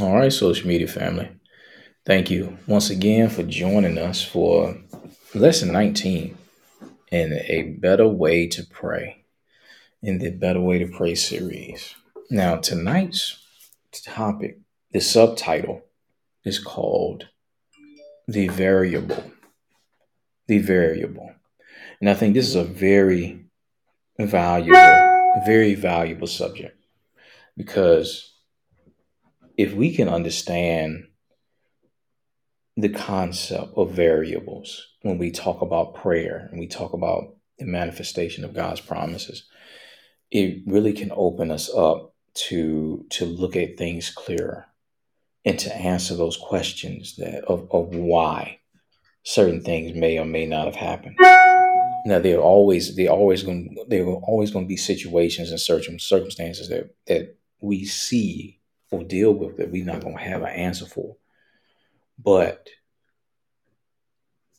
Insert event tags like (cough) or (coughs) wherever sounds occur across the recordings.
All right, social media family. Thank you once again for joining us for lesson 19 in a better way to pray in the Better Way to Pray series. Now, tonight's topic, the subtitle is called The Variable. The Variable. And I think this is a very valuable, very valuable subject because if we can understand the concept of variables when we talk about prayer and we talk about the manifestation of God's promises, it really can open us up to to look at things clearer and to answer those questions that of, of why certain things may or may not have happened. Now there are always there always going there are always going to be situations and certain circumstances that that we see or deal with that we're not going to have an answer for. But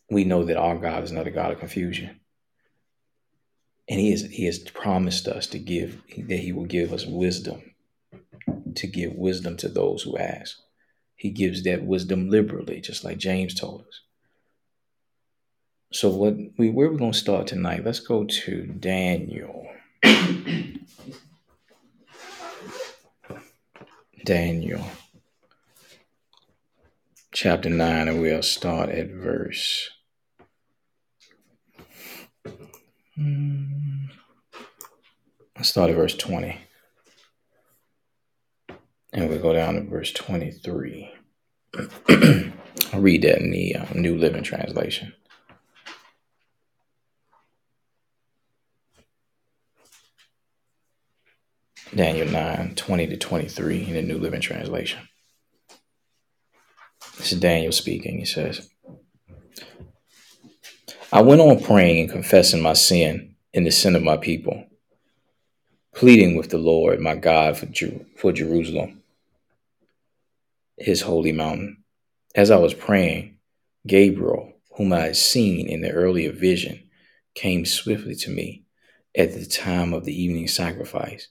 we know that our God is not a God of confusion. And he, is, he has promised us to give, that he will give us wisdom, to give wisdom to those who ask. He gives that wisdom liberally, just like James told us. So what we where we're gonna start tonight? Let's go to Daniel. (clears throat) Daniel chapter 9, and we'll start at verse. Hmm, Let's start at verse 20. And we'll go down to verse 23. I'll (clears throat) read that in the uh, New Living Translation. Daniel 9 20 to 23 in the New Living Translation. This is Daniel speaking. He says, I went on praying and confessing my sin in the sin of my people, pleading with the Lord my God for, Jer- for Jerusalem, his holy mountain. As I was praying, Gabriel, whom I had seen in the earlier vision, came swiftly to me at the time of the evening sacrifice.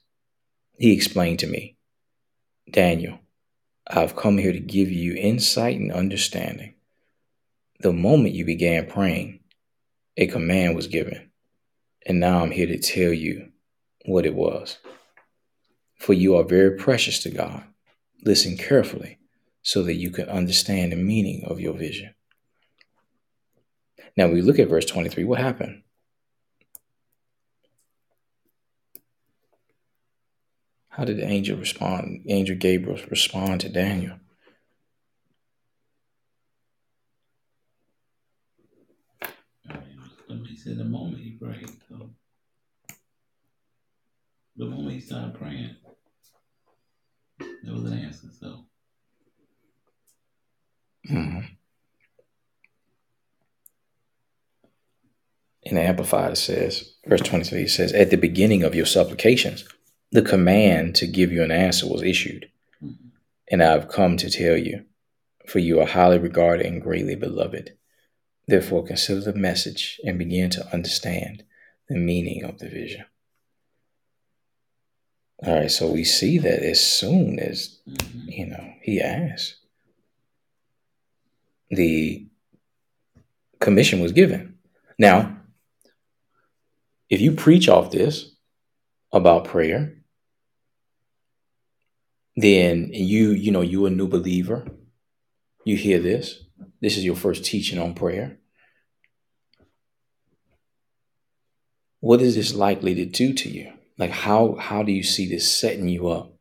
He explained to me, Daniel, I've come here to give you insight and understanding. The moment you began praying, a command was given, and now I'm here to tell you what it was. For you are very precious to God. Listen carefully so that you can understand the meaning of your vision. Now we look at verse 23. What happened? How did the angel respond? Angel Gabriel respond to Daniel? He said the moment he prayed, so the moment he started praying, there was an answer. So. Mm-hmm. In the Amplified, it says, verse 23, it says, At the beginning of your supplications, the command to give you an answer was issued, mm-hmm. and I have come to tell you, for you are highly regarded and greatly beloved. Therefore, consider the message and begin to understand the meaning of the vision. All right, so we see that as soon as, mm-hmm. you know, he asked, the commission was given. Now, if you preach off this about prayer, then you you know you a new believer you hear this. This is your first teaching on prayer. What is this likely to do to you? Like how how do you see this setting you up?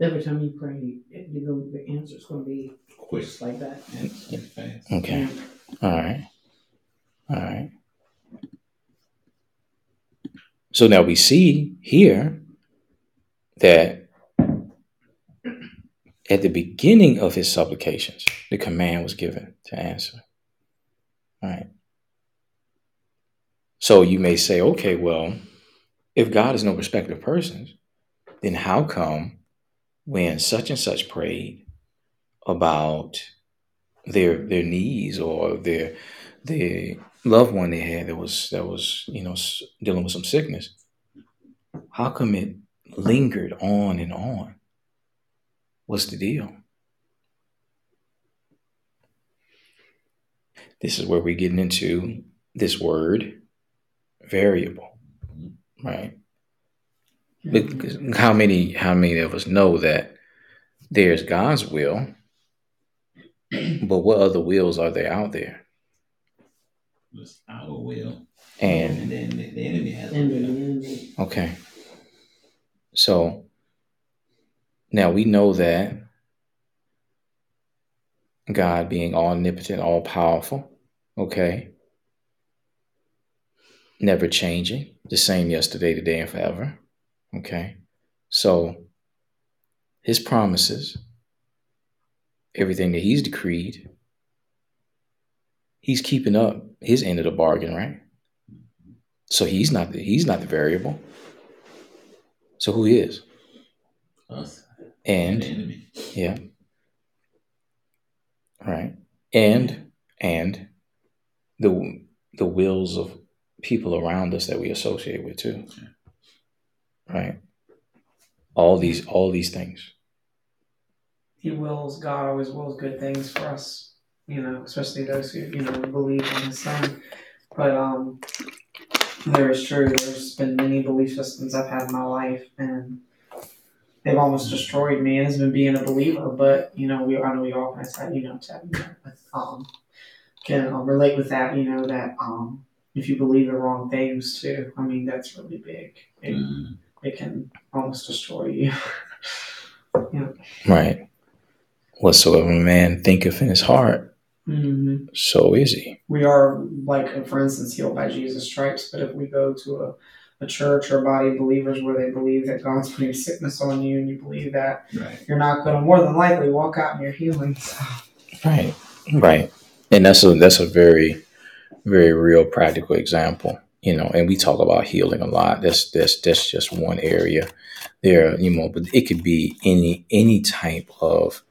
Every time you pray you know the answer is going to be quick. like that. Okay. All right. All right. So now we see here that at the beginning of his supplications, the command was given to answer. All right. So you may say, okay, well, if God is no respecter of persons, then how come when such and such prayed about their their needs or their their loved one they had that was that was you know dealing with some sickness, how come it lingered on and on? What's the deal? This is where we're getting into this word variable, right? Because how many how many of us know that there's God's will, but what other wills are there out there? It's our will. And And then the, the enemy has a will. okay, so now we know that God being omnipotent, all powerful, okay, never changing, the same yesterday, today, and forever. Okay. So his promises, everything that he's decreed, he's keeping up his end of the bargain, right? So he's not the, he's not the variable. So who is? Us and And enemy. yeah. Right. And and the the wills of people around us that we associate with too. Right. All these all these things. he wills God always wills good things for us, you know, especially those who, you know, believe in his son. But um there is true, there's been many belief systems I've had in my life and they've almost destroyed me as been being a believer, but you know, we I know we all kind of you know, to, you know um can um, relate with that, you know, that um if you believe the wrong things too, I mean that's really big. It, Mhm. it can almost destroy you. (laughs) yeah. Right. Whatsoever a man thinketh in his heart, mm-hmm. so is he. we are like for instance healed by jesus stripes but if we go to a, a church or a body of believers where they believe that god's putting sickness on you and you believe that Right. you're not going to more than likely walk out in your healing so, Right. Right. And that's a that's a very, very real practical example. You know, and we talk about healing a lot. That's that's that's just one area there, you know, but it could be any any type of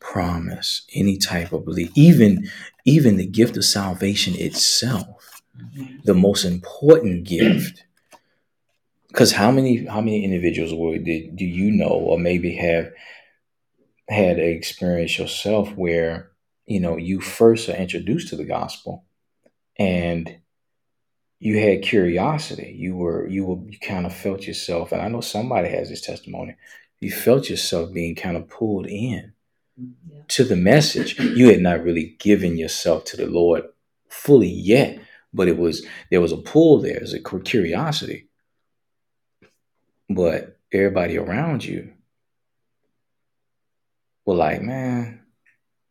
promise, any type of belief, even even the gift of salvation itself, mm-hmm. the most important gift. Because how many how many individuals would did, do you know or maybe have had an experience yourself where you know you first are introduced to the gospel and you had curiosity? You were you were you kind of felt yourself and i know somebody has this testimony. You felt yourself being kind of pulled in Yeah. to the message. You had not really given yourself to the lord fully yet but it was there was a pull there there's a curiosity but everybody around you were like man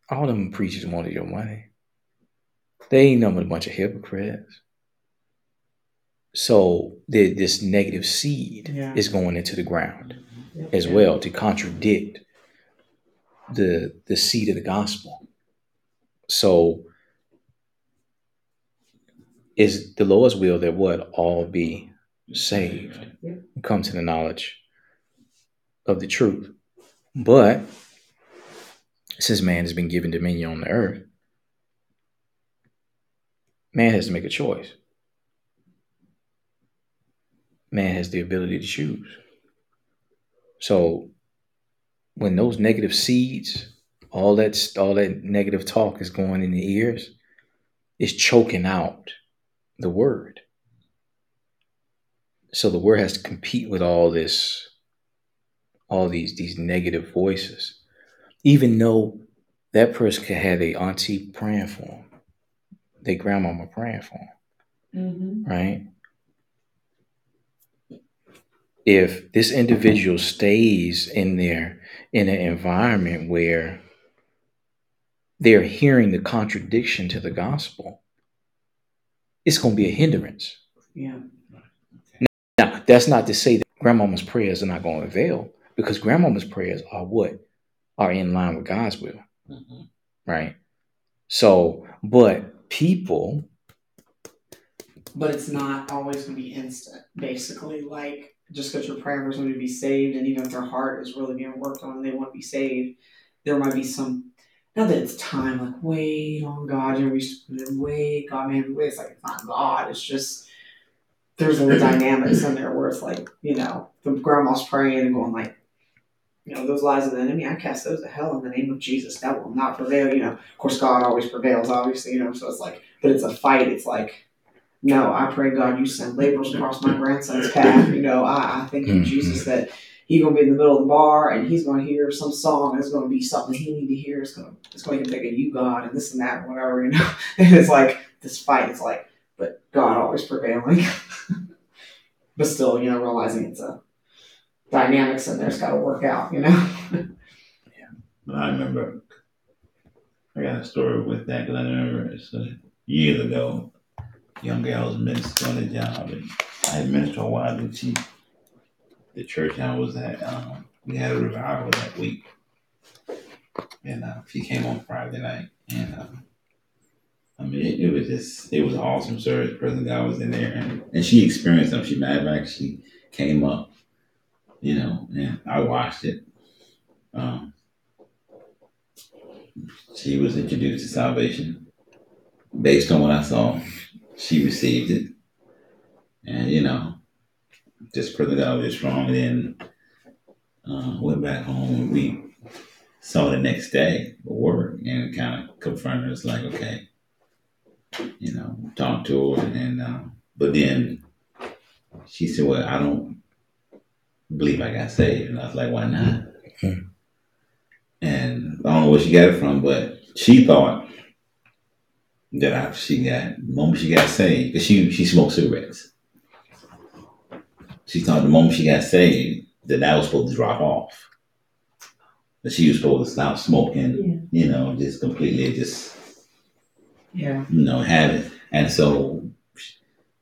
all them preachers wanted your money they ain't nothing but a bunch of hypocrites so the, this negative seed Yeah. is going into the ground mm-hmm. Yeah. as well to contradict the the seed of the gospel. So is the Lord's will that what all be saved, come to the knowledge of the truth. But since man has been given dominion on the earth, man has to make a choice. Man has the ability to choose. So when those negative seeds, all that all that negative talk is going in the ears, it's choking out the word. So the word has to compete with all this, all these these negative voices, even though that person could have a auntie praying for him, their grandmama praying for him, mm-hmm. right? If this individual stays in there in an environment where they're hearing the contradiction to the gospel, it's going to be a hindrance. yeah Now, that's not to say that grandmama's prayers are not going to avail, because grandmama's prayers are what? Are in line with God's will, Mhm. right? So, but people, but it's not always going to be instant. Basically like just because you're praying for somebody to be saved and even if their heart is really being worked on and they want to be saved there might be some Now that it's time like wait on god you know we to put in wait god man wait. It's like it's not god. It's just there's little dynamics in there where it's like you know the grandma's praying and going like you know, those lies of the enemy, I cast those to hell in the name of Jesus. That will not prevail. You know, of course, God always prevails, obviously, you know, so it's like, but it's a fight. It's like, no, I pray, God, you send laborers across my grandson's path. You know, I, I thank you, Mhm. Jesus, that he's going to be in the middle of the bar and he's going to hear some song it's going to be something he need to hear. It's going to, it's going to make think of you, God, and this and that, and whatever, you know. (laughs) And it's like, this fight, it's like, but God always prevailing. (laughs) but still, you know, realizing it's a dynamics in there's got to work out, you know. Yeah. I remember, I got a story with that because I remember it's uh, years ago, young gal was ministering on a job and I had ministered a while and she, the church I was at, um, we had a revival that week. And uh, she came on Friday night and um, I mean, it, it was just, it was an awesome service. President God was in there and, and she experienced them. She, matter of she came up, you know, and I watched it. Um, she was introduced to salvation based on what I saw. She received it, and you know, just that God was strong. And then uh, went back home, and we saw the next day the word, and kind of confronted us like, okay, you know, talk to her, and uh, but then she said, well, I don't believe I got saved, and I was like, why not? And I don't know where she got it from, but she thought that after she got, the moment she got saved, because she, she smoked cigarettes. She thought the moment she got saved, that that was supposed to drop off. That she was supposed to stop smoking, you know, just completely just, Yeah. you know, have it. And so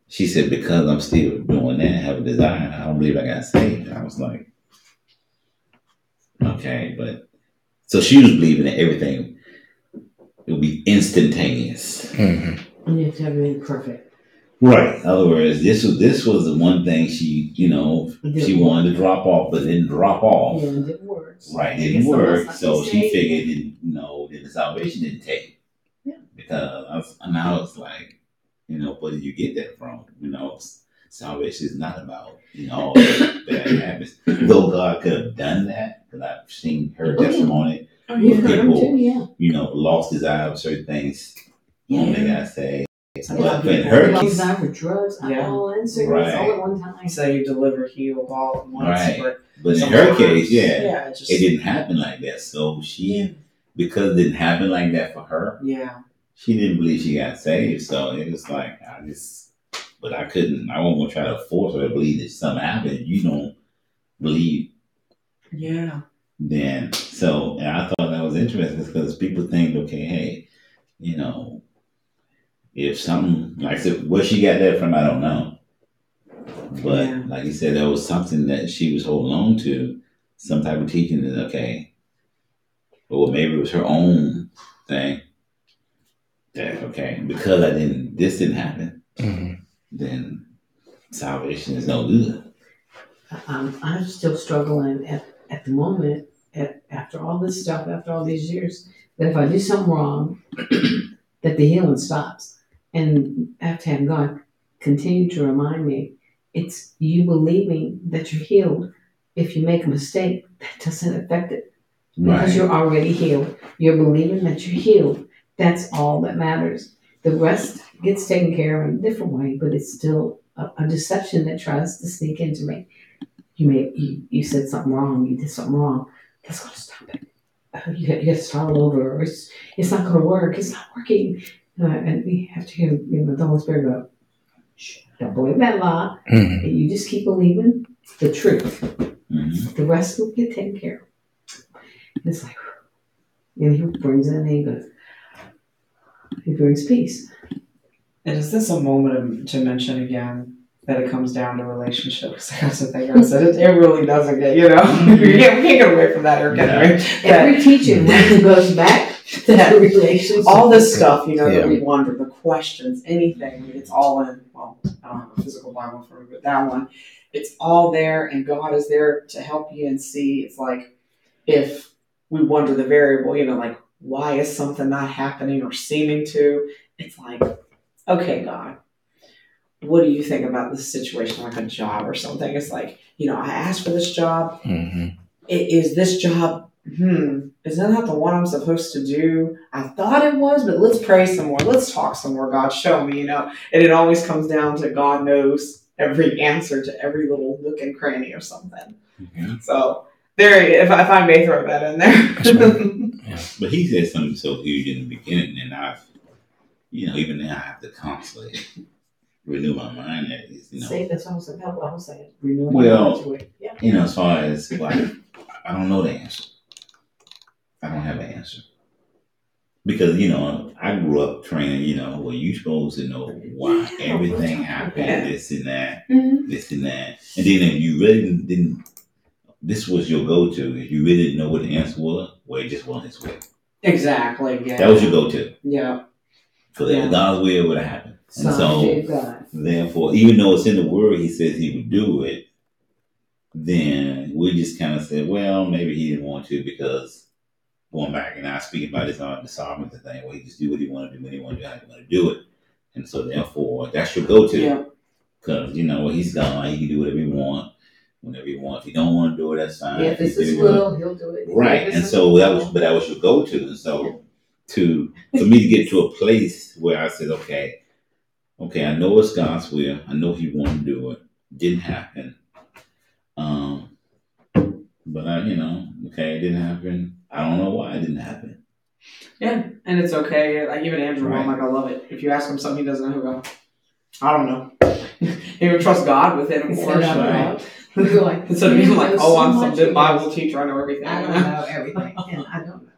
she said, because I'm still doing that, have a desire, I don't believe I got saved. I was like, okay, but so she was believing that everything would be instantaneous. hmm And you have to have it perfect. Right. In other words, this was this was the one thing she, you know, she work. wanted to drop off, but didn't drop off. Yeah, it didn't work. Right, it Guess didn't I work. not be So she saved. figured, it, you know, that the salvation didn't take. Yeah. Because I was, now it's like, you know, where did you get that from? You know, salvation is not about, you know, all bad habits. Though God could have done that, because I've seen her Oh, yeah. testimony, Oh, You yeah. People- too, yeah. you know, lost desire of certain things when they Yeah. got saved. Yeah. But in her Lost case, desire for drugs, Yeah. alcohol, and cigarettes Right. all at one time. So you delivered, healed all at once. Right. But but in her case, yeah, Yeah, it just. it didn't happen like that. So she, because it didn't happen like that for her, Yeah. She didn't believe she got saved. So it was like I just, but I couldn't. I won't try to force her to believe that something happened. You don't believe Yeah. then. So and I thought that was interesting because people think, okay, hey, you know, if something like I said, where she got that from, I don't know. But Yeah. like you said, there was something that she was holding on to, some type of teaching that okay, or maybe it was her own thing. That okay, because I didn't, this didn't happen, hmm then salvation is no good. I'm, I'm still struggling at, at the moment, at, after all this stuff, after all these years, that if I do something wrong, (clears throat) that the healing stops. And I have to have God continue to remind me it's you believing that you're healed. If you make a mistake, that doesn't affect it because Right. you're already healed. You're believing that you're healed. That's all that matters. The rest gets taken care of in a different way, but it's still a, a deception that tries to sneak into me. You may you, you said something wrong. You did something wrong. That's gonna stop it. Uh, You got, you got to start all over. Or it's it's not gonna work. It's not working. Uh, and we have to hear you know, the Holy Spirit go. Shh, don't believe that lie. hmm You just keep believing the truth. Mhm. The rest will get taken care of. And it's like, and he brings in and he goes, he brings peace. And is this a moment of, to mention again that it comes down to relationships? (laughs) That's the thing I said. It, it really doesn't get, you know, (laughs) we, mm-hmm. can't, we can't get away from that or get Yeah. away. That, Every teaching mm-hmm. really goes back to Yeah. the (laughs) relationship. all this stuff, you know, Yeah. that we wonder, the questions, anything, I mean, it's all in, well, I don't have a physical Bible for me, but that one, it's all there and God is there to help you and see. It's like if we wonder the variable, you know, like why is something not happening or seeming to, it's like, okay, God, what do you think about this situation, like a job or something? It's like, you know, I asked for this job, hmm "I- is this job, hmm, is that not the one I'm supposed to do? I thought it was, but let's pray some more. Let's talk some more. God, show me, you know? And it always comes down to God knows every answer to every little nook and cranny or something. Yeah. So, there, if, if I may throw that in there. (laughs) But he said something so huge in the beginning, and I've, you know, even now I have to constantly (laughs) renew my mind. That is, you know, See, that's what I was saying. I was saying. renewing Well, your mind. yeah. you know, as far as like, I don't know the answer. I don't have an answer because you know I grew up training. You know, where you supposed to know why Yeah, everything yeah. happened, this and that, Mhm. this and that, and then if you really didn't, didn't this was your go-to. If you really didn't know what the answer was, just wasn't his way. Exactly, yeah. That was your go-to. Yeah. If Yeah. God's will it would have happened. And so, Sovereignty of God. therefore, even though it's in the Word, He says He would do it. Then we just kind of said, well, maybe He didn't want to because going back and I speaking about this on the sovereignty thing, well, He just do what He want to do when He want to do how He want to do it, and so therefore that's your go-to. Yeah. Because you know He's God, He can do whatever He want, whenever He wants. If He don't want to do it, that's fine. If it's He his will, he'll do it. Right. And so that was but that was your go to. And so to for me to get to a place where I said, Okay, okay, I know it's God's will. I know he wanted to do it. Didn't happen. Um but I, you know, okay, it didn't happen. I don't know why it didn't happen. Yeah, and it's okay. Like even Andrew, Right. I'm like, I love it. If you ask him something he doesn't know, he'll go, I don't know. (laughs) he would trust God with it, of course. right? You're like, (laughs) Instead of being like, oh, so I'm much some good. Bible teacher, I know everything. I don't know everything, and I don't know.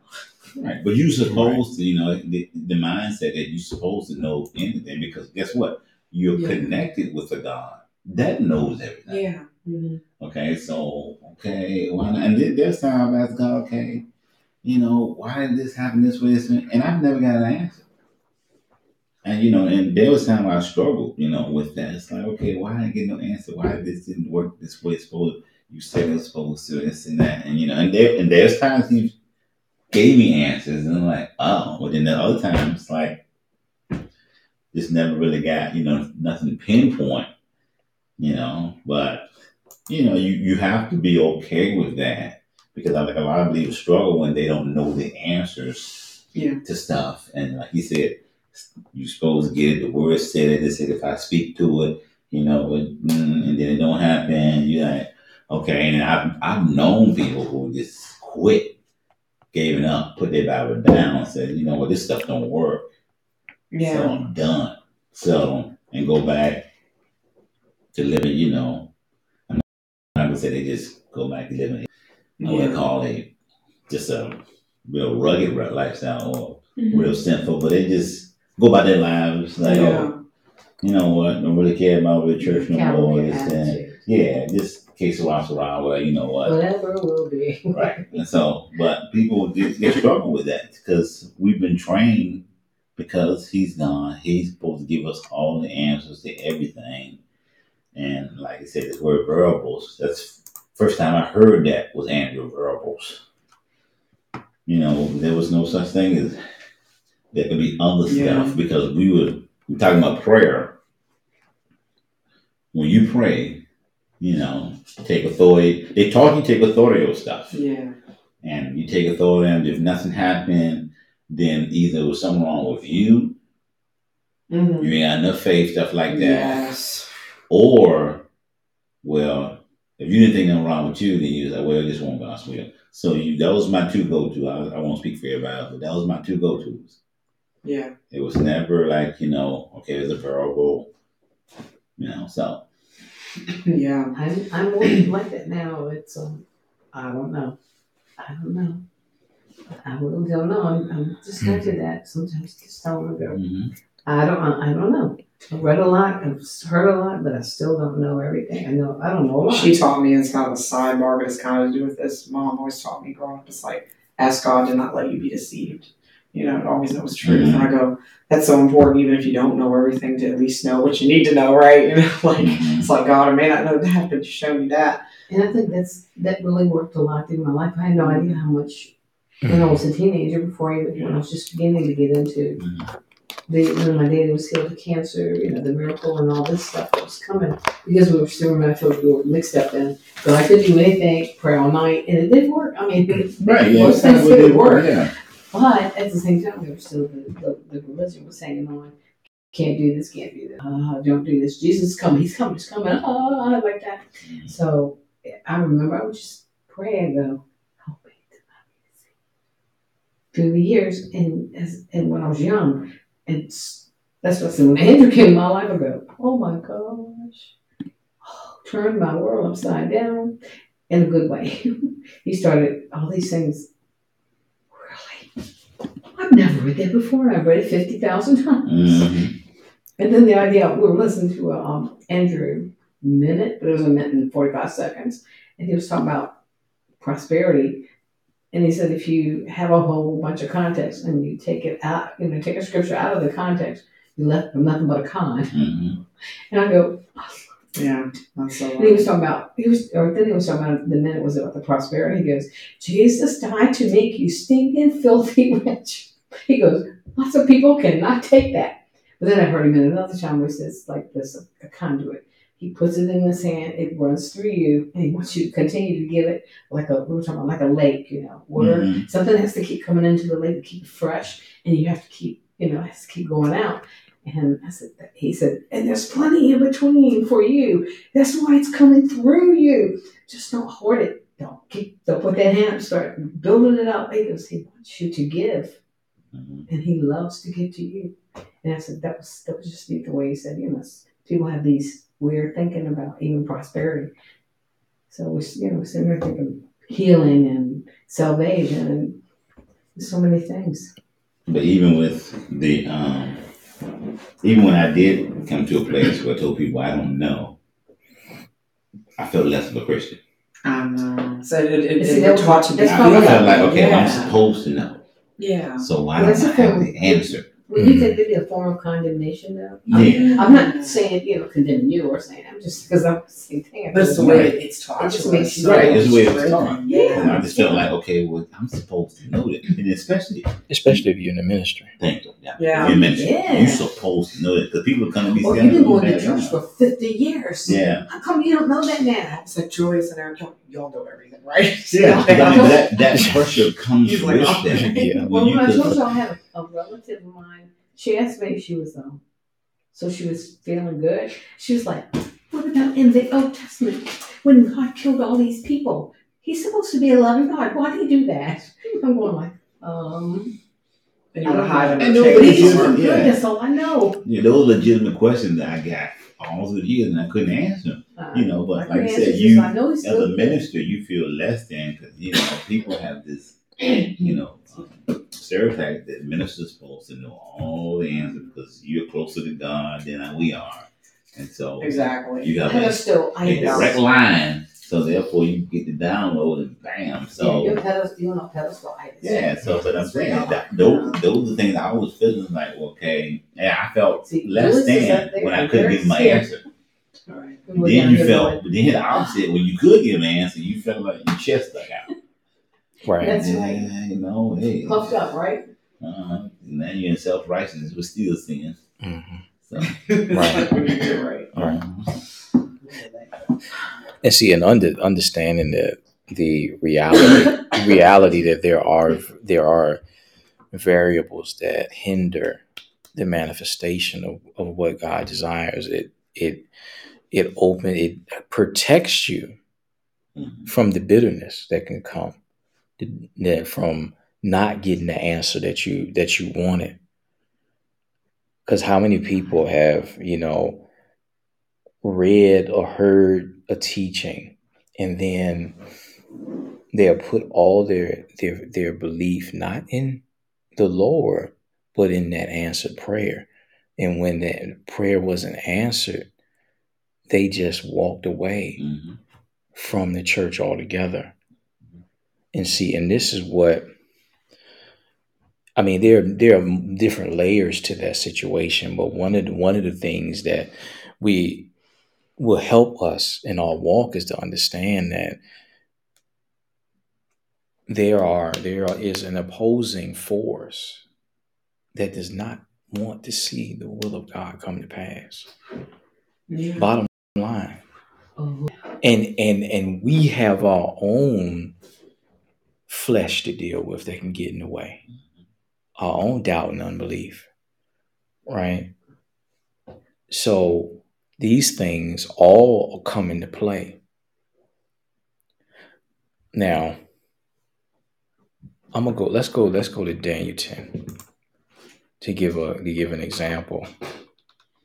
Right. But you're supposed to, you know, the, the mindset that you're supposed to know anything because guess what? You're Yeah. connected with a God that knows everything. Yeah. Mhm. Okay, so okay, why not? And then there's time I've asked God, okay, you know, why did this happen this way, this way? And I've never got an answer. And you know, and there was time I struggled, you know, with that. It's like, okay, why didn't I get no answer? Why this didn't work this way? It's supposed you said it was supposed to this and that, and you know, and there and there's times he gave me answers, and I'm like, oh, but then the other times, like, just never really got, you know, nothing to pinpoint, you know, but you know, you, you have to be okay with that because I think a lot of believers struggle when they don't know the answers Yeah. to stuff. And like you said, you're supposed to get it. The word said it. They said if I speak to it, you know, it, mm, and then it don't happen. You're like, okay. And I've I've known people who just quit, gave it up, put their Bible down, said, you know what, this stuff don't work. Yeah. So I'm done. So and go back to living, you know. I'm not gonna say they just go back to living I would Yeah. call it just a real rugged lifestyle or Mhm. real sinful, but they just go by their lives like, Yeah. oh, you know what, don't really care about the church no more. Cavalier This, Yeah, just case around around where you know what. Whatever will be. (laughs) Right. And so, but people they, they struggle with that because we've been trained because he's gone. He's supposed to give us all the answers to everything. And like I said, this word variables, that's first time I heard that was Andrew variables. You know, there was no such thing as there could be other Yeah. stuff because we were we talking about prayer. When you pray, you know, take authority. They taught you take authority over stuff Yeah. and you take authority and if nothing happened, then either there was something wrong with you, Mhm. you ain't got enough faith, stuff like that, Yes. or well, if you didn't think nothing wrong with you, then you was like, well, this won't God's will. So you, that was my two go to. I, I won't speak for everybody, but that was my two go tos. Yeah. It was never like you know, okay, there's a parable, you know. So Yeah. I'm I'm more like that now. It's um, I don't know, I don't know. I really don't know. I'm, I'm just not to that. Sometimes just don't want to go. mhm. I don't. I don't know. I've read a lot. I've heard a lot, but I still don't know everything. I know. I don't know a lot. She taught me, it's kind of a sidebar, but it's kind of to do with this. Mom always taught me growing up, it's like, ask God to not let you be deceived. You know, it always knows truth. And I go, that's so important, even if you don't know everything, to at least know what you need to know, (laughs) right? You know, like, Mhm. it's like, God, I may not know that, but you show me that. And I think that's that really worked a lot through my life. I had no idea how much when I was a teenager before I, when I was just beginning to get into Mhm. the when my daddy was healed of cancer, you know, the miracle and all this stuff that was coming because we were still remember I told we were mixed up then. But I could do anything, pray all night, and it did work. I mean, it, Right, yeah, most that's things what did they work. were, yeah. But at the same time, we were still the, the, the religion was hanging on. Can't do this, can't do that. Uh, don't do this. Jesus is coming. He's coming. He's coming. Ah, like that. So I remember I would just pray and go, help me to not be deceived. Through the years, and as and when I was young, it's that's what I said. When Andrew came in my life, I go, oh my gosh, oh, turned my world upside down in a good way. (laughs) he started all these things. Really, I've never read that before. I've read it fifty thousand (laughs) times. Mhm. And then the idea, we were listening to a, um, Andrew minute, but it was a minute and 45 seconds. And he was talking about prosperity. And he said, if you have a whole bunch of context and you take it out, you know, take a scripture out of the context, you left with nothing but a con. Mhm. And I go, Yeah, that's so. and he was talking about, he was, or then he was talking about, the minute was about the prosperity. He goes, Jesus died to make you stinking filthy rich. He goes, lots of people cannot take that. But then I heard him in another time where he says, like this, a conduit. He puts it in his hand, it runs through you, and he wants you to continue to give it like a, we were talking about like a lake, you know, water. Mhm. Something has to keep coming into the lake to keep it fresh, and you have to keep, you know, it has to keep going out. And I said, he said, and there's plenty in between for you. That's why it's coming through you. Just don't hoard it. Don't keep, don't put that hand, start building it up. He goes, he wants you to give, Mhm. and he loves to get to you. And I said, that was that was just neat the way he said, you know, people have these weird thinking about even prosperity. So we, you know, we're sitting there thinking healing and salvation and so many things. But even with the, um, even when I did come to a place where I told people I don't know, I felt less of a Christian. I know. So it, it, See, it, that it taught you that's I to probably I felt like, okay, I'm supposed to know. Yeah. So why Well, don't I have the answer? Well, you think it'd be a form of condemnation, though? Yeah. I'm not saying you know condemning you or saying I'm just because I'm the same thing. But it's the way it's taught. It just makes you- Right, it's the way it's driven. taught. Yeah. And I just felt like, okay, well, I'm supposed to know that. And especially, especially if you're in the ministry. thank you. Yeah. Yeah. You mentioned, Yeah. you're supposed to know that. Because people come to me Well, saying, you've been "Oh, going to church uh, for 50 years. Yeah. How come you don't know that now? It's like Julius and Eric, y'all- y'all know everything, right? Yeah, 'cause I mean, that, that (laughs) pressure comes He's with like, that. (laughs) Yeah. Well, When you I could- told you I had a, a relative of mine, she asked me if she was um, so she was feeling good. She was like, "What about in the Old Testament when God killed all these people? He's supposed to be a loving God. Why did he do that?" (laughs) I'm going like, um, And you want to hide And under the nobody but table. he's just- so yeah. good. That's all I know. Yeah, those legitimate questions that I got all through the years and I couldn't answer. them, Uh, You know, but I like couldn't I said, you I know as still a minister, you feel less than because you know people have this, you know, um, (laughs) stereotype that ministers supposed to know all the answers because you're closer to God than we are, and so Exactly. you a, pedestal a idols. direct line. So therefore, you get the download and bam. Yeah, So you're pedestal. You're not pedestal yeah, so but I'm saying that those those are things I was feeling like okay, yeah, I felt See, less than when I couldn't give my answer. All right. Then you felt, but then the opposite when you could give an answer, you felt like your chest stuck out. Right. That's yeah, right. You know, hey, puffed up, right? uh-huh. and then you're in self righteousness with still sin. hmm So, Right. right. (laughs) Right. uh-huh. And see, and under understanding that the reality (coughs) reality that there are there are variables that hinder the manifestation of, of what God desires. It it it open it protects you Mhm. from the bitterness that can come the- that from not getting the answer that you that you wanted because how many people have you know read or heard a teaching and then they'll put all their their their belief not in the lord but in that answered prayer and when that prayer wasn't answered they just walked away Mhm. from the church altogether. And see, and this is what I mean. There, there are different layers to that situation, but one of the, one of the things that we will help us in our walk is to understand that there are there is an opposing force that does not want to see the will of God come to pass. Yeah. Bottom line. Oh, And and and we have our own flesh to deal with that can get in the way. Mm-hmm. Our own doubt and unbelief. Right? So these things all come into play. Now, I'm gonna go. Let's go. Let's go to Daniel 10 to give a to give an example.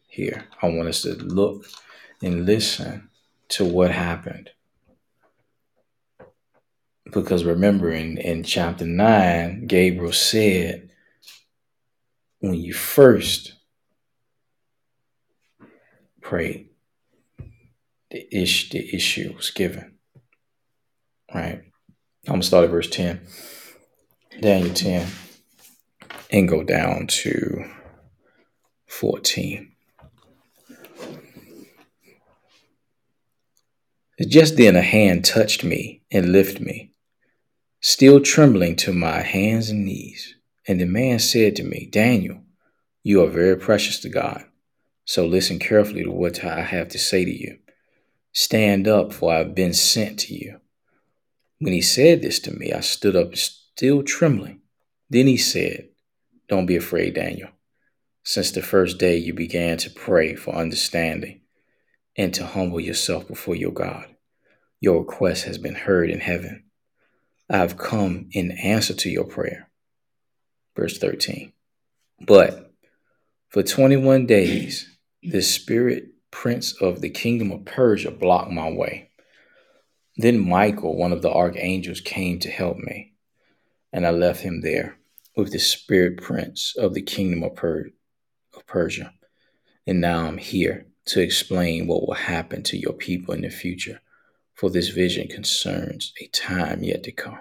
Here, I want us to look and listen to what happened, because remember in in chapter nine, Gabriel said, when you first prayed, the ish the issue was given. Right. I'm gonna start at verse ten. Daniel 10 and go down to 14. Just then a hand touched me and lifted me, still trembling to my hands and knees. And the man said to me, Daniel, you are very precious to God. So listen carefully to what I have to say to you. Stand up, for I have been sent to you. When he said this to me, I stood up, still trembling. Then he said, Don't be afraid, Daniel. Since the first day you began to pray for understanding and to humble yourself before your God, your request has been heard in heaven. I have come in answer to your prayer. Verse 13. But for 21 days, the spirit prince of the kingdom of Persia blocked my way. Then Michael, one of the archangels, came to help me, and I left him there with the spirit prince of the kingdom of, per- of Persia. And now I'm here to explain what will happen to your people in the future, for this vision concerns a time yet to come.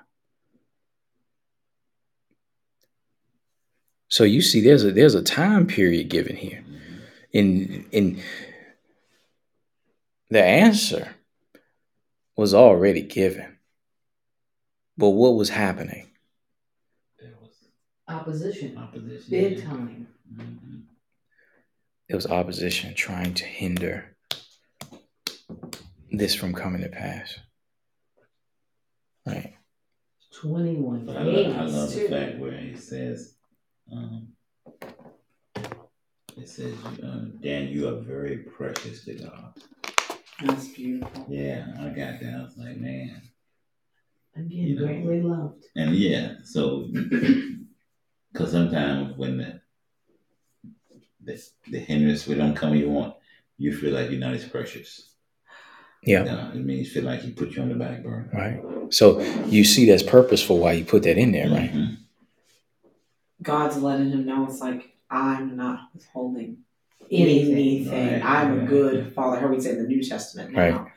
So you see, there's a there's a time period given here. In in the answer was already given. But what was happening? Opposition, opposition. big yeah. time. Mhm. There was opposition trying to hinder this from coming to pass. Right. 21 But I love, I days, love the fact where it says, um, it says, uh, Dan, you are very precious to God. That's beautiful. Yeah, I got that. I was like, man. Again, You know. greatly loved. And yeah, so, (clears throat) because sometimes when the, the, the hindrance we don't come you want, you feel like you're not as precious. Yeah. No, it means you feel like he put you on the back burner. Right. So you see that's purposeful why you put that in there, right? Mhm. God's letting him know it's like I'm not withholding Anything. anything. Right, I'm a good father. How we say in the New Testament now. Right.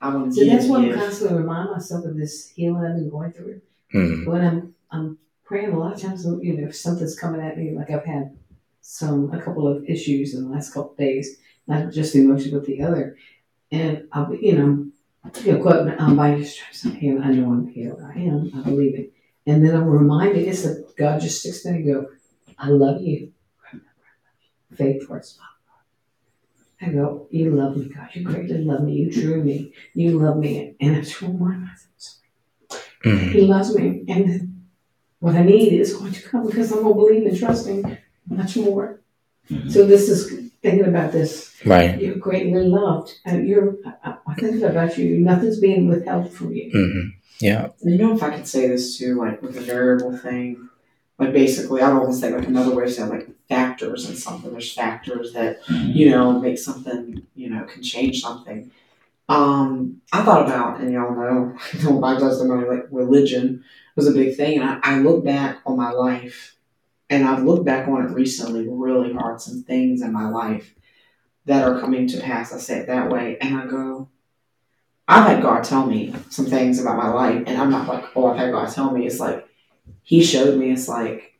I want to So that's why I give. constantly remind myself of this healing I've been going through. Hmm. When I'm I'm praying, a lot of times, you know, if something's coming at me, like I've had some a couple of issues in the last couple of days, not just the emotion, but the other, and I'll be, you know, you know, quote, um, by your stripes I'm healed. I know I'm healed. I am. I believe it. And then I'm reminded, it's that God just sticks there and go, I love you. I love you. Faith towards love. I go, you love me, God. You greatly love me. You drew me. You love me. And I just remind myself, Mhm. He loves me. And what I need is going to come because I'm going to believe and trust Him much more. Mhm. So this is thinking about this. Right. You're greatly loved. And you're, I, I think about you. Nothing's being withheld from you. hmm Yeah. You know, if I could say this too, like with the variable thing, like basically, I don't want to say like another way to say like factors and something. There's factors that Mhm. you know make something, you know, can change something. Um, I thought about, and y'all know, (laughs) you know, my testimony, like religion was a big thing, and I, I look back on my life, and I've looked back on it recently really hard. Some things in my life that are coming to pass. I say it that way, and I go, I've had God tell me some things about my life, and I'm not like, oh, I've had God tell me. It's like He showed me. It's like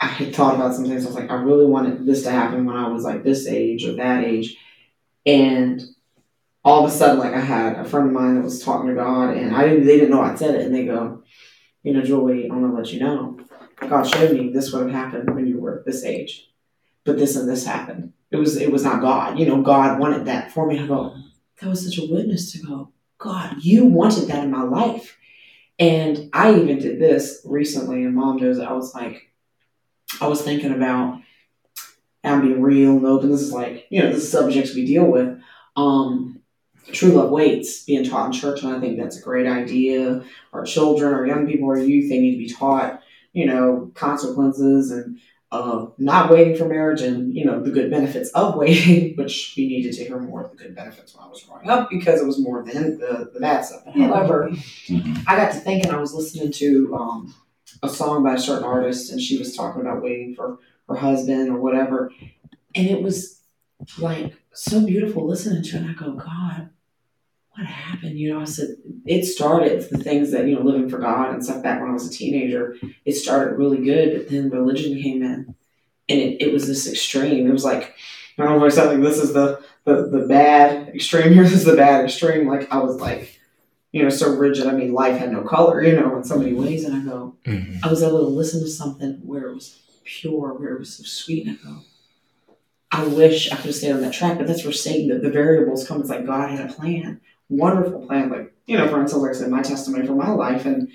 I had thought about some things. I was like, I really wanted this to happen when I was like this age or that age, and all of a sudden, like I had a friend of mine that was talking to God, and I didn't. They didn't know I said it, and they go, you know, Julie, I'm gonna let you know. God showed me this would have happened when you were this age. but this and this happened. It was it was not God. You know, God wanted that for me. I go, that was such a witness to go, God, you wanted that in my life. And I even did this recently, and mom knows I was like, I was thinking about, I'm being real and open. This is like, you know, the subjects we deal with. Um, true love waits being taught in church, and I think that's a great idea. Our children, our young people, our youth, they need to be taught, you know, consequences and uh, not waiting for marriage and you know the good benefits of waiting, (laughs) which we needed to hear more of the good benefits when I was growing up because it was more than the, the bad stuff. However, Mhm. I got to thinking I was listening to um, a song by a certain artist and she was talking about waiting for her husband or whatever, and it was like so beautiful listening to it. And I go, God, what happened? You know, I said it started the things that you know living for God and stuff back when I was a teenager. It started really good, but then religion came in, and it, it was this extreme. It was like I don't know if I said like this is the the the bad extreme Here's (laughs) is the bad extreme. Like I was like, you know, so rigid. I mean, life had no color, you know, in so many ways. And I go, Mhm. I was able to listen to something where it was pure, where it was so sweet, and I go. I wish I could have stayed on that track, but that's where Satan, the, the variables come. It's like God had a plan, wonderful plan. Like, you know, for instance, like I said, my testimony for my life. And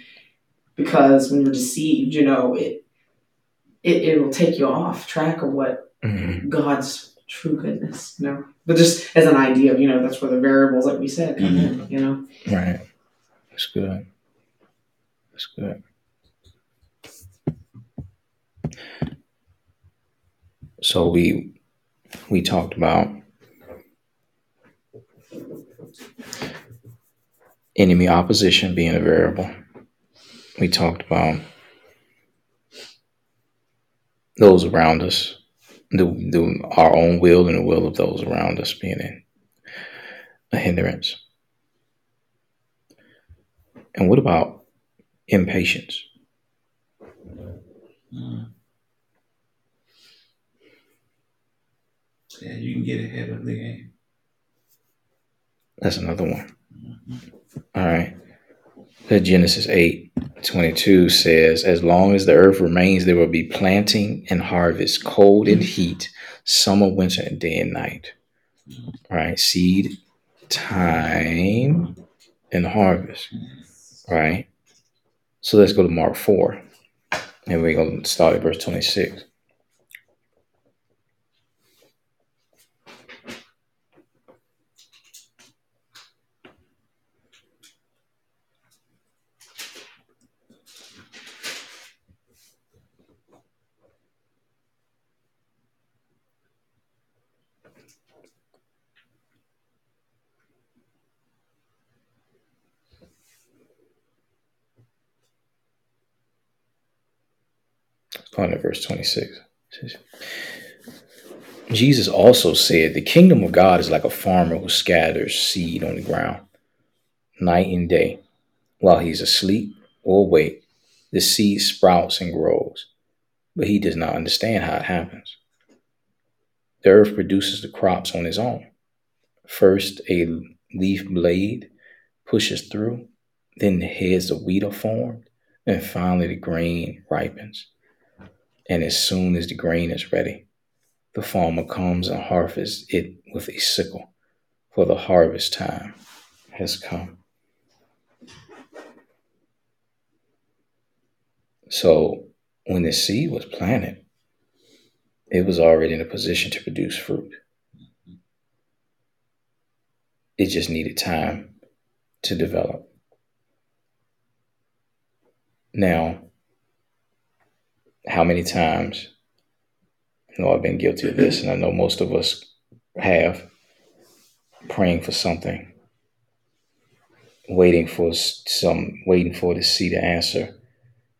because when you're deceived, you know, it, it, it will take you off track of what Mhm. God's true goodness, you know. But just as an idea of, you know, that's where the variables, like we said, come in, you know. Right. That's good. That's good. So we we talked about enemy opposition being a variable. We talked about those around us, the, the our own will and the will of those around us being in a hindrance. And what about impatience? Mm. Yeah, you can get ahead of the game. That's another one. All right. The Genesis 8 22 says, As long as the earth remains, there will be planting and harvest, cold and heat, summer, winter, and day and night. All right. Seed, time, and harvest. All right. So let's go to Mark 4. And we're going to start at verse 26. At verse 26. Jesus also said, The kingdom of God is like a farmer who scatters seed on the ground night and day. While he's asleep or awake, the seed sprouts and grows, but he does not understand how it happens. The earth produces the crops on its own. First, a leaf blade pushes through, then the heads of wheat are formed, and finally the grain ripens. And as soon as the grain is ready, the farmer comes and harvests it with a sickle, for the harvest time has come. So when the seed was planted, it was already in a position to produce fruit. It just needed time to develop. Now, how many times I know I've been guilty of this, and I know most of us have praying for something, waiting for some, waiting for to see the answer,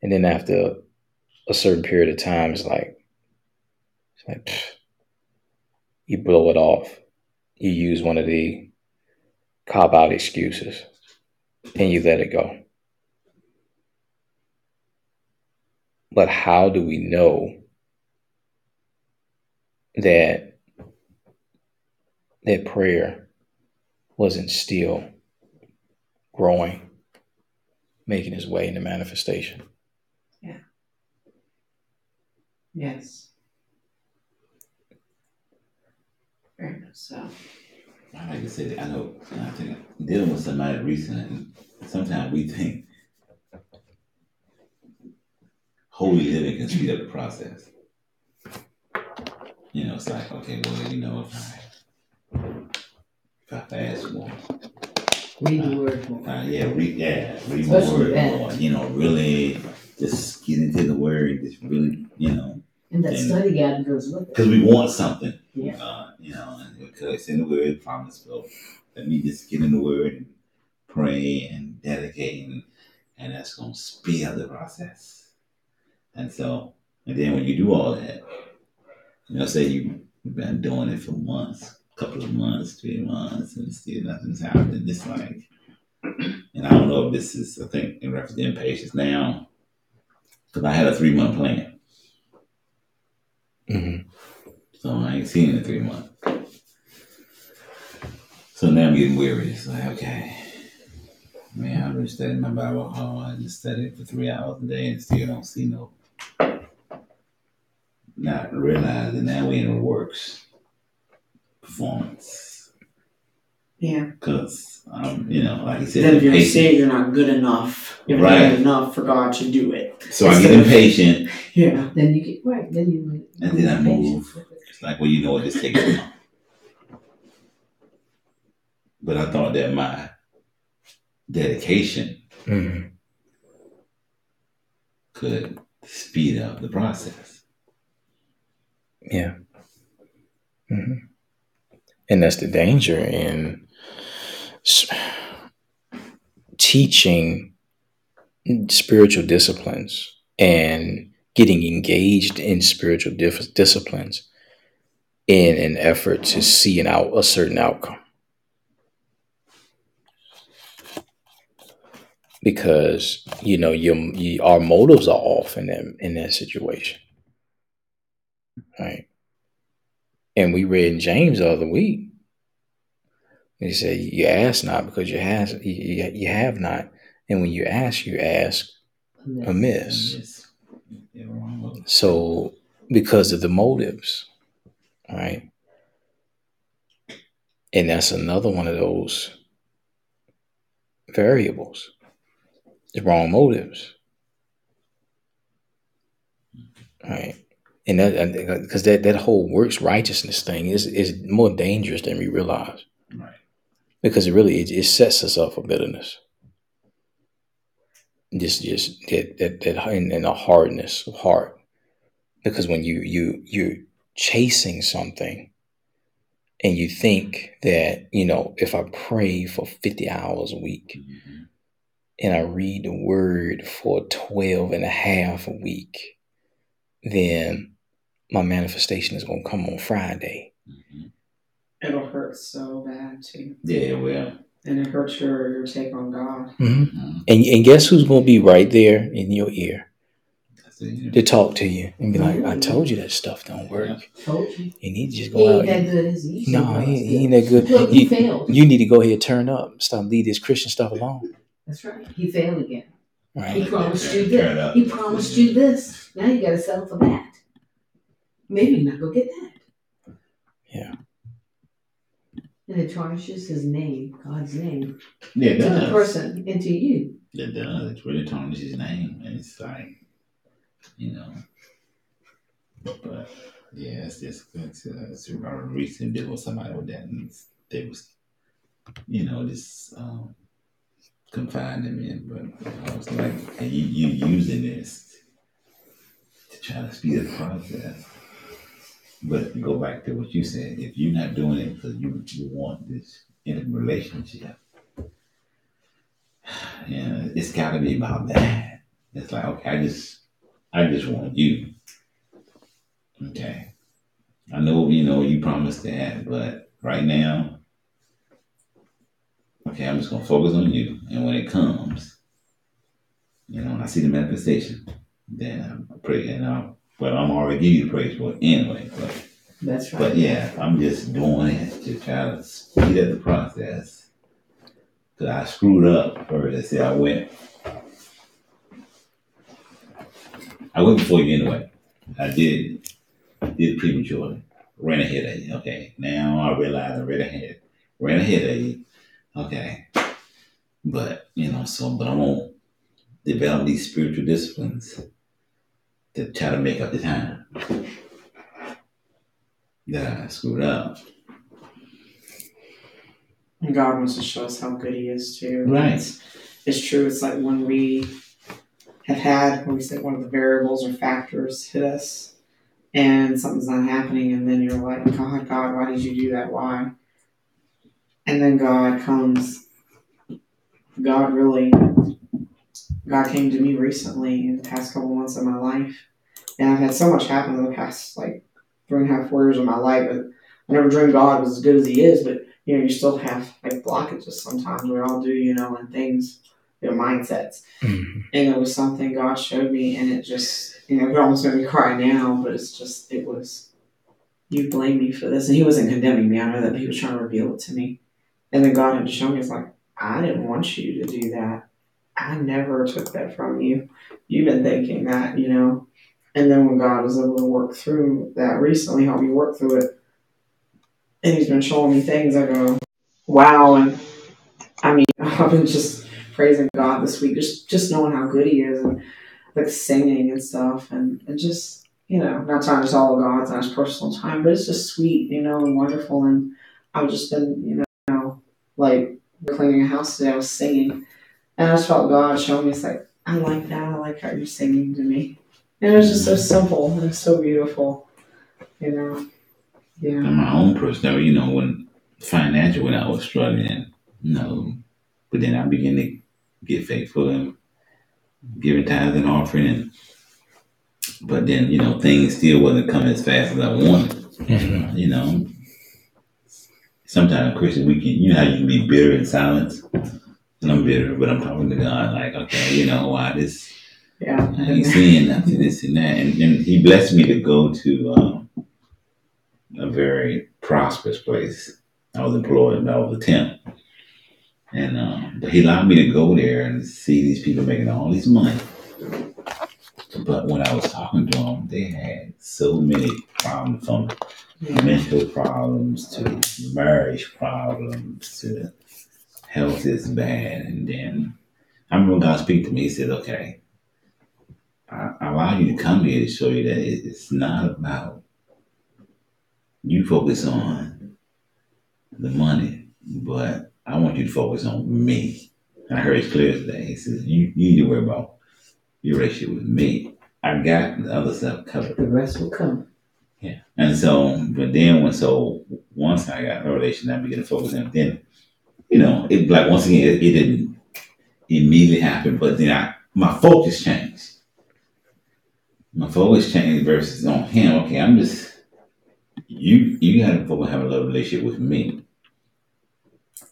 and then after a certain period of time, it's like, it's like you blow it off. You use one of the cop out excuses, and you let it go. But how do we know that that prayer wasn't still growing, making its way into manifestation? Yeah. Yes. Very much so I like to say that I know I think dealing with somebody recently, and sometimes we think holy living can speed up the process. You know, it's like, okay, well, you know, if I if I fast more, Read the word more. uh, yeah, read, yeah, read the word that. more. You know, really just get into the word. Just really, you know, And that And- study guide goes with it. because we want something. Yeah. Uh, you know, and because it's in the word, promise. So let me just get in the word and pray and dedicate, and, and that's gonna speed up the process. And so, and then when you do all that, you know, say you've been doing it for months, a couple of months, three months, and still nothing's happening. It's like, and I don't know if this is, I think, in reference to impatience now, because I had a three month plan. hmm So I ain't seen it in three months. So now I'm getting weary. It's like, okay, man, I've been studying my Bible hard and studied for three hours a day and still don't see no. Not realizing that we in a works performance. yeah. Because, um, you know, like you said, Then if you're impatient. saying you're not good enough, you're Right. not good enough for God to do it. So I get Instead of- impatient. Yeah. Then you get, right, then you. And then I move move. patient with it. It's like, well, you know what, this takes a month. But I thought that my dedication hmm could speed up the process. Yeah. hmm And that's the danger in teaching spiritual disciplines and getting engaged in spiritual dif- disciplines in an effort to see an out a certain outcome. Because you know your you, our motives are off in that in that situation, right? And we read in James the other week. He said, "You ask not because you has you, you have not, and when you ask, you ask amiss." Yes. So because of the motives, right? And that's another one of those variables. The wrong motives, right? And that because that that whole works righteousness thing is is more dangerous than we realize. Right. because it really it, it sets us up for bitterness. Just just that that that and, and a hardness of heart, because when you you you're chasing something, and you think that you know if I pray for fifty hours a week Mhm. and I read the word for 12 and a half a week, then my manifestation is going to come on Friday. Mhm. It'll hurt so bad too. Yeah, well. And it hurts your, your take on God. mhm. And, and guess who's going to be right there in your ear That's it, you know. to talk to you and be like, I told you that stuff don't work. Told you. You need to just He go ain't out. that good, is he? No, He he, he ain't that good. Look, he You, failed. you need to go ahead turn up. Stop leave this Christian stuff alone. That's right. He failed again. He Right? promised you this. He promised you this. Now you got to settle for that. Maybe not gonna get that. Yeah. And it tarnishes his name, God's name, Yeah, it to the person and to you. It does. It really tarnishes his name. And it's like, you know. But yeah, it's just it's, uh, it's a recent deal with somebody with that and they was you know, just um confined them in. But I was like, and you you using this to try to speed up the process. But go back to what you said. If you're not doing it because you, you want this intimate relationship, (sighs) yeah, it's got to be about that. It's like, okay, I just, I just want you. Okay, I know you know you promised that, but right now, okay, I'm just gonna focus on you. And when it comes, you know, when I see the manifestation, then I pray, and I, but I'm already giving you the praise for it anyway. But That's but yeah, I'm just doing it to try to speed up the process. Cause I screwed up first. I said I went. I went before you anyway. I did. Did prematurely. ran ahead of you. Okay, now I realize I ran ahead, ran ahead of you. Okay, but you know, so but I won't develop these spiritual disciplines to try to make up the time that I screwed up. And God wants to show us how good He is too. Right. It's, it's true. It's like when we have had, when we say one of the variables or factors hit us, and something's not happening, and then you're like, God, God, why did you do that? Why? And then God comes. God really, God came to me recently in the past couple months of my life, and I've had so much happen in the past like three and a half, four years of my life. But I never dreamed God was as good as He is. But you know, you still have like blockages sometimes. We all do, you know, and things, you know, mindsets. Mhm. And it was something God showed me, and it just, you know, it almost made me cry now. But it's just, it was, you blame me for this, and He wasn't condemning me. I know that but He was trying to reveal it to me, and then God had to show me. It's like I didn't want you to do that. I never took that from you. You've been thinking that, you know. And then when God was able to work through that recently, help me work through it, and He's been showing me things. I go, wow, and I mean, (laughs) I've been just praising God this week, just just knowing how good He is, and like singing and stuff, and and just you know, not trying to all of God's not His personal time, but it's just sweet, you know, and wonderful. And I've just been, you know, like cleaning a house today, I was singing, and I just felt God showing me, it's like I like that, I like how you're singing to me, and it was just so simple and so beautiful, you know, yeah, And my own personal, you know, when financial, when I was struggling, you know, but then I began to get faithful and giving tithes and offering, and but then you know things still wasn't coming as fast as I wanted. Mhm. You know, sometimes Christian we can, you know how you can be bitter in silence. And I'm bitter, but I'm talking to God like, okay, you know why this yeah, I ain't seeing nothing, this and that. And, and he blessed me to go to um, a very prosperous place. I was employed, I was a temp. And um, but he allowed me to go there and see these people making all this money. But when I was talking to them, they had so many problems from mental problems to marriage problems to health is bad. And then I remember God speak to me, he said, okay, I, I allow you to come here to show you that it, it's not about you focus on the money, but I want you to focus on me. And I heard it clear today. He says, you, you need to worry about your relationship with me. I got the other stuff covered. The rest will come. Yeah. And so, but then when, so once I got a relation, I began to focus on. Then, you know, it like once again, it, it didn't immediately happen, but then I, my focus changed. My focus changed versus on him. Okay, I'm just, you, you got to focus have a love relationship with me.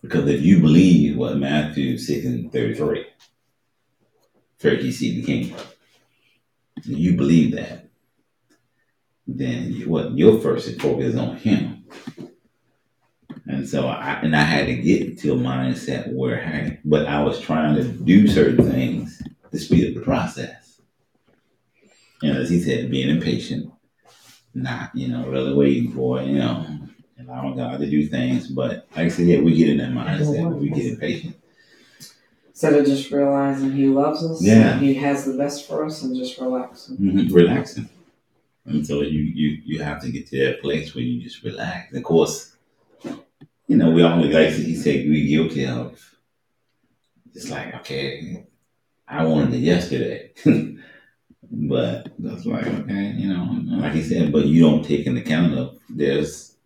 Because if you believe what Matthew 6 and 33, first you see the kingdom, you believe that, then what your first focus is on him. And so I and I had to get to a mindset where hey, but I was trying to do certain things to speed up the process. And as he said, being impatient, not, you know, really waiting for it, you know, allowing God to do things. But like I said, yeah, we get in that mindset, we get impatient. Instead of just realizing He loves us, Yeah. He has the best for us, and just relaxing. Mhm, relaxing. And so you, you you have to get to that place where you just relax. And of course, you know, we all like he said we guilty of it's like, okay, I wanted it yesterday. (laughs) but that's like, okay, you know, like he said, but you don't take into account of there's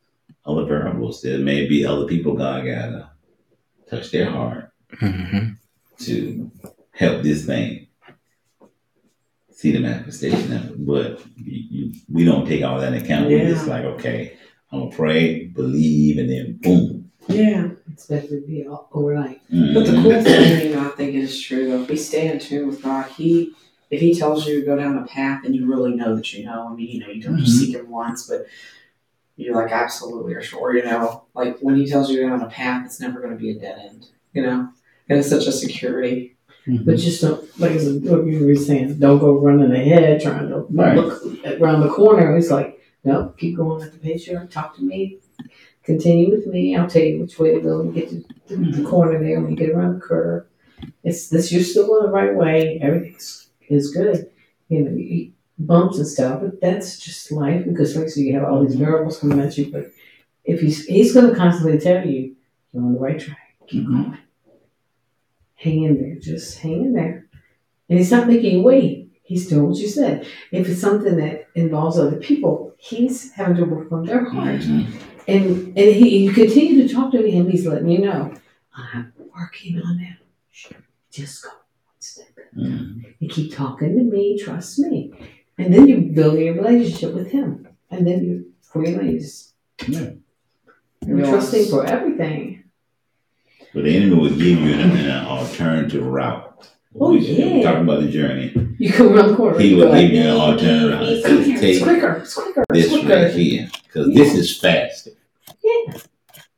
other variables. There may be other people God gotta touch their heart Mhm. to help this thing see the manifestation of it. But you, you, we don't take all that into account. We're just like, okay, I'm gonna pray, believe, and then boom. Yeah. Expect it to be all overnight. But the cool thing, you know, I think is true though. If we stay in tune with God, He, if He tells you to go down a path, and you really know that you know. I mean, you know, you don't just Mhm. seek Him once, but you're like absolutely are sure. You know, like when He tells you to go down a path, it's never going to be a dead end. You know, and it's such a security. But just don't, like what you were saying, don't go running ahead trying to Right. look around the corner. It's like, No, keep going at the pace you're. Talk to me. Continue with me. I'll tell you which way to go and get to the, the corner there when you get around the curve. It's this. You're still going the right way. Everything's is good. You know, you, bumps and stuff, but that's just life because like so you have all these variables coming at you. But if he's he's going to constantly tell you you're on the right track. Keep Mhm. going. Hang in there. Just hang in there. And he's not making you wait. He's doing what you said. If it's something that involves other people, he's having to work on their heart. Mhm. And and he you continue to talk to him, he's letting you know, I'm working on that. Just go one step. Mhm. You keep talking to me, trust me. And then you build your relationship with him. And then you really just Yeah. you're Yes. trusting for everything. But the enemy will give you an, an alternative route. Oh, We- yeah. Talking about the journey. You come around the corner. He go give you an alternative route. "Nee, it's quicker, it's quicker, This quicker. right here. Because this is fast. Yeah.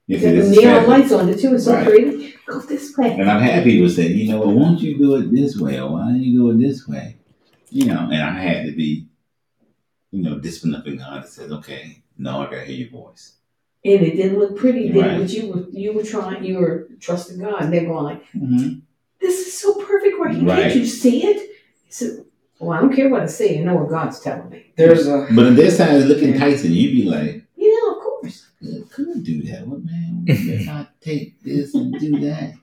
You see, the neon lights on it too, it's so Right. pretty. Go this way. And I've had people say, you know, well, why don't you do it this way? Or why don't you do it this way? You know, and I had to be, you know, disciplined up in God that says, okay, no, I gotta hear your voice. And it didn't look pretty, did Right. it? But you were you were trying you were trusting God. And they're going like, Mm-hmm. This is so perfect right here. Right. Can't you see it? He said, Well, I don't care what I see, I know what God's telling me. There's a But if there's times looking look enticing, you'd be like, Yeah, of course. "Yeah, could do that. What man? If I take this and do that,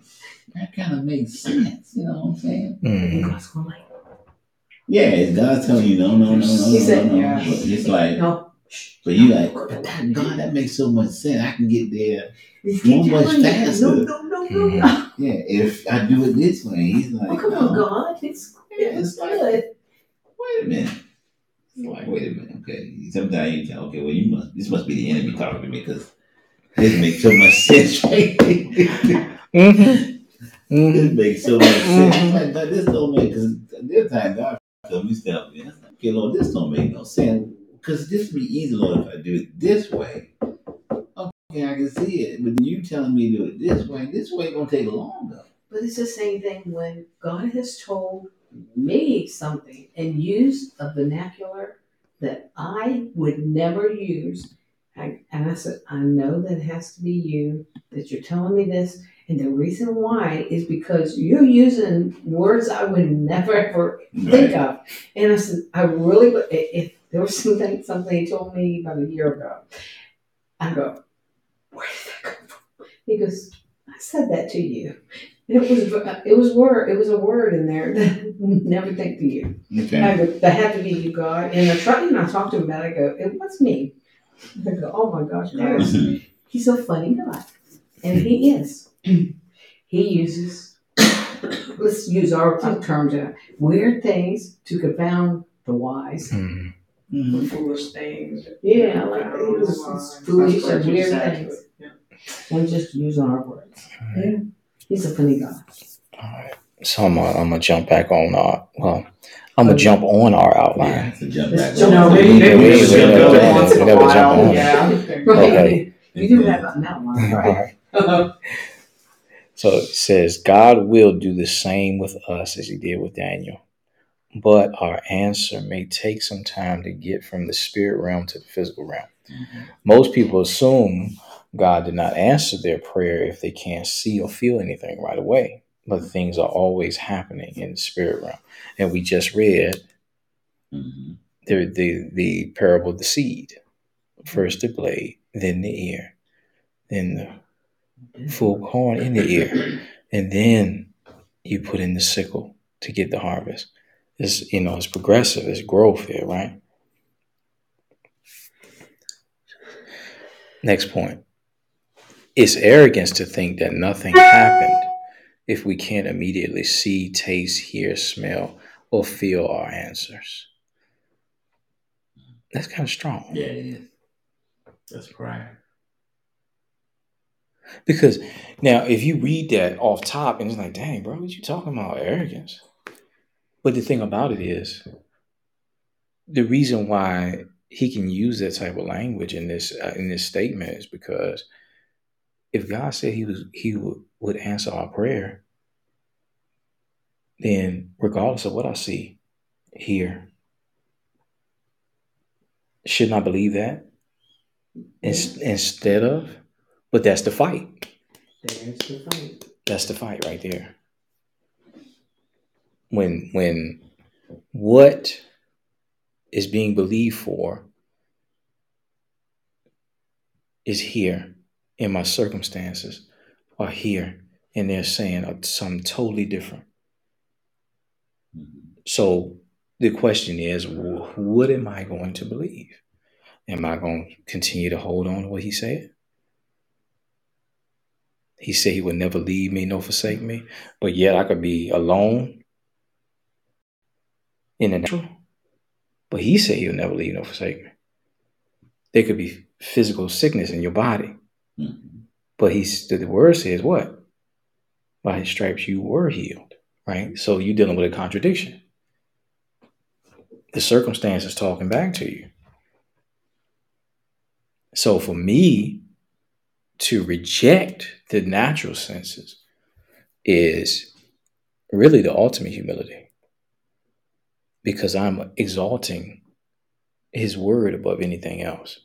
that kind of makes sense. You know what I'm saying? And Mm. God's going like, Yeah, it's God telling you no, no, no, no, He no, said, no, no. yeah. But it's like, No. but you like, but that God, that makes so much sense. I can get there. so much faster. No, no, no, no, Mhm. Yeah, if I do it this way, he's like, Oh, come no. on, God. It's, Yeah, it's it's like- good. wait a minute. It's like, wait a minute, okay. Sometimes you tell, okay, well, you must, this must be the enemy talking to me because this makes so much sense, right? (laughs) Mhm. Mhm. this makes so much sense. It's like, but this don't make, because this time God told me stuff, man. Okay, Lord, this don't make no sense. Because this would be easy, Lord, if I do it this way. Okay, I can see it. But you telling me to do it this way, this way going to take longer. But it's the same thing when God has told me something and used a vernacular that I would never use. I, and I said, I know that it has to be you, that you're telling me this. And the reason why is because you're using words I would never ever think Right. of. And I said, I really, if there was something, something he told me about a year ago, I go, where did that come from? He goes, I said that to you. It was, it was word, it was a word in there that (laughs) never think to you. Okay. I go, that had to be you, God. And I tried, and I talked to him about it. I go, it was me. I go, oh my gosh, (laughs) God. He's a funny guy. And he is. (clears throat) he uses, (coughs) let's use our terms, uh, weird things to confound the wise. Mhm. Mhm. foolish things. Yeah, like. It was- foolish and weird things. Yeah. And just use our words. Yeah. He's a funny guy. All right. So I'm gonna, I'm gonna jump back on our well, I'm gonna jump on our outline. to jump back. jump on. No, maybe, maybe we- we we should never go once in We a never jump while. on. Yeah. Right. Okay. (laughs) You do have an outline, All right? right. So it says God will do the same with us as He did with Daniel, but our answer may take some time to get from the spirit realm to the physical realm. Mhm. Most people assume God did not answer their prayer if they can't see or feel anything right away. But mm-hmm. things are always happening in the spirit realm. And we just read Mhm. the the, the parable of the seed. First the mm-hmm. blade, then the ear, then the mm-hmm. full corn in the ear, and then you put in the sickle to get the harvest. It's you know it's progressive, it's growth here, right? Next point. It's arrogance to think that nothing happened if we can't immediately see, taste, hear, smell, or feel our answers. That's kind of strong. Yeah, it is. That's pride. Because now, if you read that off top, and it's like, dang, bro, what you talking about? Arrogance. But the thing about it is, the reason why he can use that type of language in this uh, in this statement is because if God said he was he would, would answer our prayer, then regardless of what I see, here, Shouldn't I believe that? Ins- Instead of, but that's the fight. There's the fight. That's the fight right there. When when what is being believed for is here in my circumstances are here and they're saying something totally different. Mhm. So the question is, what am I going to believe? Am I going to continue to hold on to what he said? He said he would never leave me nor forsake me, but yet I could be alone in the natural. But he said he'll never leave nor forsake me. There could be physical sickness in your body, Mhm. but he's the word says what? By his stripes you were healed, right? So you're dealing with a contradiction. The circumstance is talking back to you. So for me to reject the natural senses is really the ultimate humility because I'm exalting his word above anything else.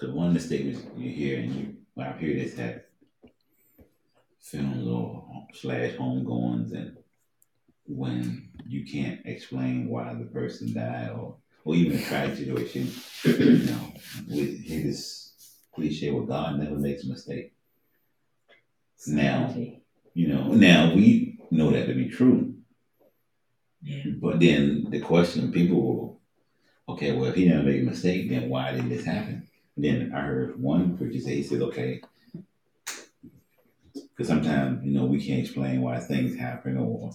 Because one of the statements you hear, and you, when I hear this at films or slash homegoings, and when you can't explain why the person died, or or even a tragic situation, you know, we hear this cliche, "Well, God never makes a mistake." Now, you know, now we know that to be true, Yeah. but then the question people will, okay, well, if he never made a mistake, then why did this happen? Then I heard one preacher say, he said, okay, because sometimes, you know, we can't explain why things happen or,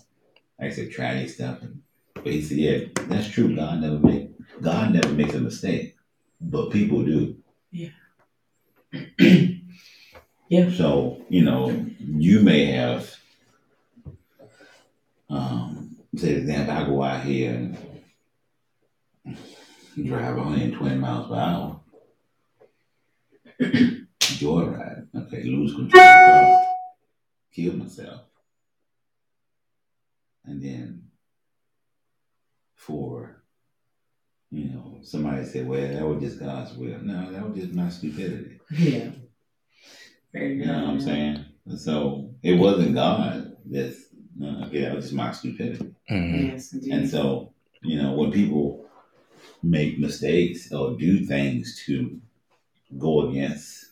like I said, tragic stuff. But he said, yeah, that's true. God never make God never makes a mistake, but people do. Yeah. (clears throat) Yeah. So, you know, you may have, um, say, for example, I go out here and drive 120 miles per hour, joyride, okay, lose control of the car, kill myself. And then for, you know, somebody said, well, that was just God's will. No, that was just my stupidity. Yeah. Very You know what I'm saying? So it wasn't God that's, no, okay, that was just my stupidity. Mhm. Yes, indeed. And so, you know, when people make mistakes or do things to go against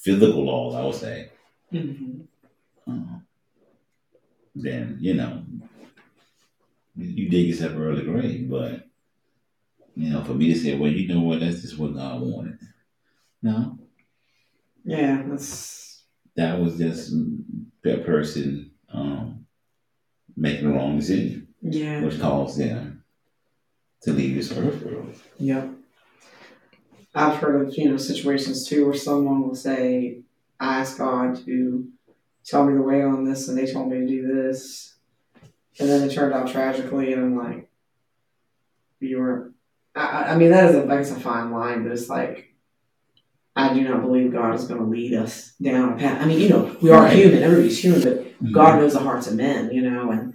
physical laws, I would say, Mhm. uh, then, you know, you dig yourself early grave. But, you know, for me to say, well, you know what, that's just what God wanted. No, Yeah, that's that was just that person um, making the wrong decision, yeah. which caused them to leave this earth early. Yep. I've heard of, you know, situations too where someone will say, I asked God to tell me the way on this and they told me to do this. And then it turned out tragically and I'm like, you were I, I- mean that is a that's a fine line, but it's like I do not believe God is gonna lead us down a path. I mean, you know, we are Right. human, everybody's human, but mm-hmm. God knows the hearts of men, you know, and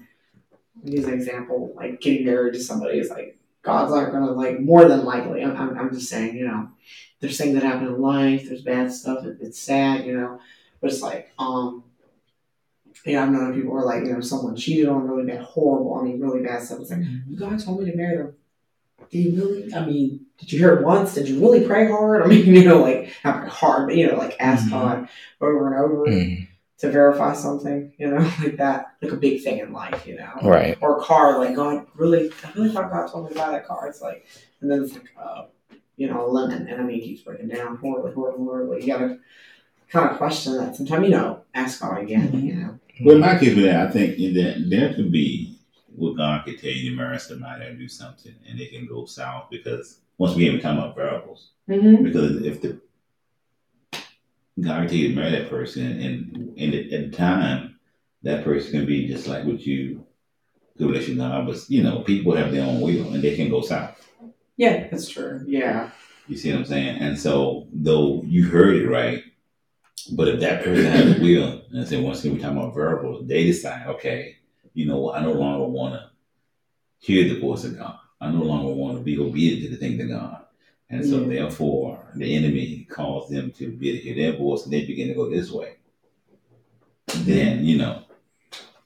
use an example, like getting married to somebody is like God's not gonna like more than likely. I'm, I'm, I'm just saying, you know, there's things that happen in life. There's bad stuff. It, it's sad, you know, but it's like, um, yeah, I've known people who are like, you know, someone cheated on really bad, horrible. I mean, really bad stuff. It's like God told me to marry them. Did you really? I mean, did you hear it once? Did you really pray hard? (laughs) I mean, you know, like not hard, but you know, like ask Mhm. God over and over Mhm. To verify something, you know, (laughs) like that, like a big thing in life, you know Right. or a car, like God really, I really thought God told me to buy that car. It's like, and then it's like, uh, you know, a lemon, and I mean, it keeps breaking down horribly, horribly, horribly. You gotta kind of question that. Sometimes, you know, ask God again, you know. Well, in my case with that, I think that there could be what God could tell you to marry somebody or do something, and it can go south because once again we're talking about variables. Mm-hmm. Because if the God can tell you to marry that person, and and at at the time that person can be just like what you good relation with God, but you know people have their own will and they can go south. Yeah, that's true. Yeah. You see what I'm saying? And so though you heard it right, but if that person has a will, and I say once again we're talking about variables, they decide, okay, you know what, I no longer want to hear the voice of God. I no longer want to be obedient to the things of God. And so Yeah. therefore the enemy calls them to be to hear their voice and they begin to go this way. Then, you know,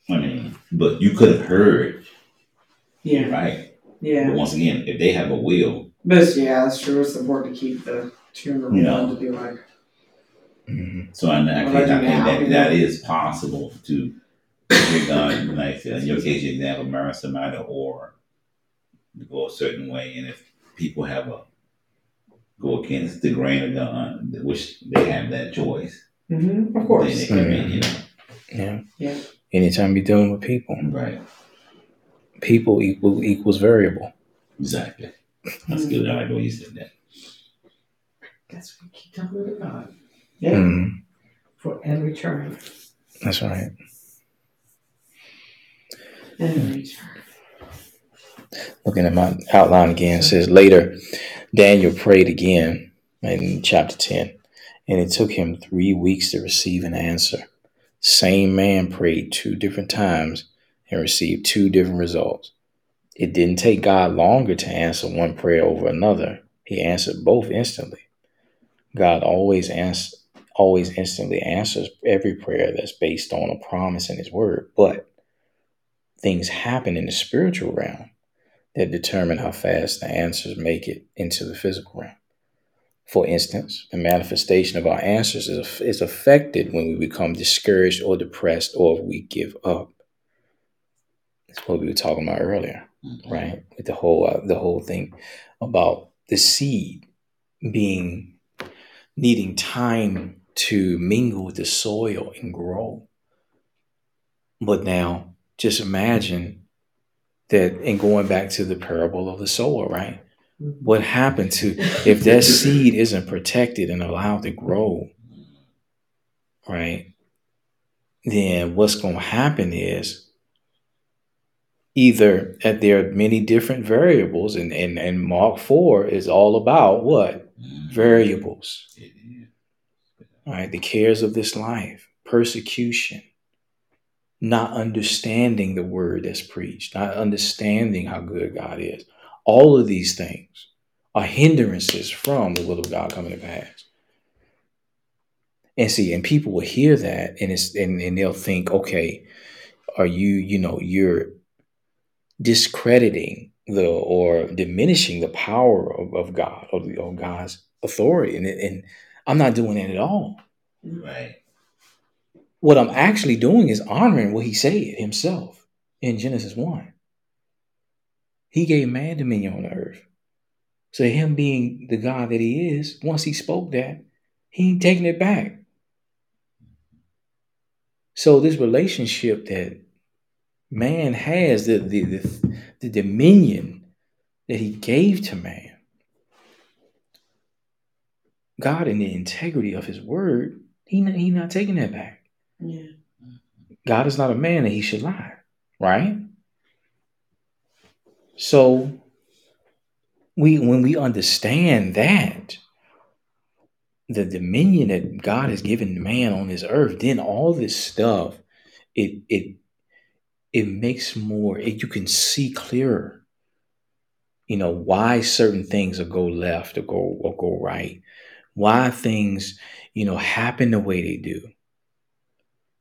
I mean, but you could have heard, Yeah. right? Yeah. But once again, if they have a will, But yeah, that's true. It's important to keep the tune one to be like, hmm so in that Well, I I think now, that that is possible to hear God, like in your case, you example, marry somebody or go a certain way. And if people have a go against the grain of God, which they have that choice, mm-hmm, of then course. it can be, you know, Yeah. Yeah. Anytime you're dealing with people, right. people equal equals variable. Exactly. That's good. I like the way you said that. That's what we keep talking about. God Yeah. Mhm. for every turn. That's right. Every turn. Looking at my outline again, says later, Daniel prayed again in chapter 10, and it took him three weeks to receive an answer. Same man prayed two different times and received two different results. It didn't take God longer to answer one prayer over another. He answered both instantly. God always answers always instantly answers every prayer that's based on a promise in his word, but things happen in the spiritual realm that determine how fast the answers make it into the physical realm. For instance, the manifestation of our answers is, is affected when we become discouraged or depressed or if we give up. That's what we were talking about earlier, right? With the whole uh, the whole thing about the seed being needing time to mingle with the soil and grow. But now, just imagine that, and going back to the parable of the sower, right? Mm-hmm. What happened to if that seed isn't protected and allowed to grow, right? Then what's going to happen is either that there are many different variables, and, and, and Mark 4 is all about what? Variables, right? The cares of this life, persecution, not understanding the word that's preached, not understanding how good God is. All of these things are hindrances from the will of God coming to pass. And see, and people will hear that and it's and, and they'll think, okay, are you, you know, you're discrediting the or diminishing the power of, of God or, or God's authority. And, and I'm not doing that at all. Right. What I'm actually doing is honoring what he said himself in Genesis 1. He gave man dominion on the earth. So him being the God that he is, once he spoke that, he ain't taking it back. So this relationship that man has, the the, the, the dominion that he gave to man, God in the integrity of his word, he not, he not taking that back. Yeah. God is not a man that he should lie, right? So we when we understand that the dominion that God has given man on this earth, then all this stuff, it it it makes more it, you can see clearer. You know why certain things will go left or go or go right, why things you know happen the way they do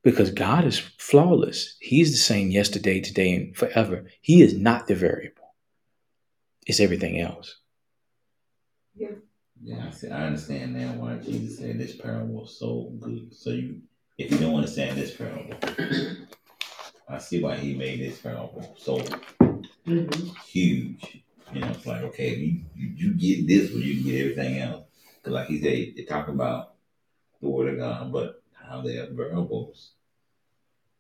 because God is flawless. He's the same yesterday, today, and forever. He is not the variable. It's everything else. Yeah, Yeah, I see. I understand now why Jesus said this parable was so good. So you, if you don't understand this parable, I see why he made this parable so Mm-hmm. huge. You know, it's like okay, you you, you get this, but you can get everything else. Because like he said, they talk about the word of God, but how they are variables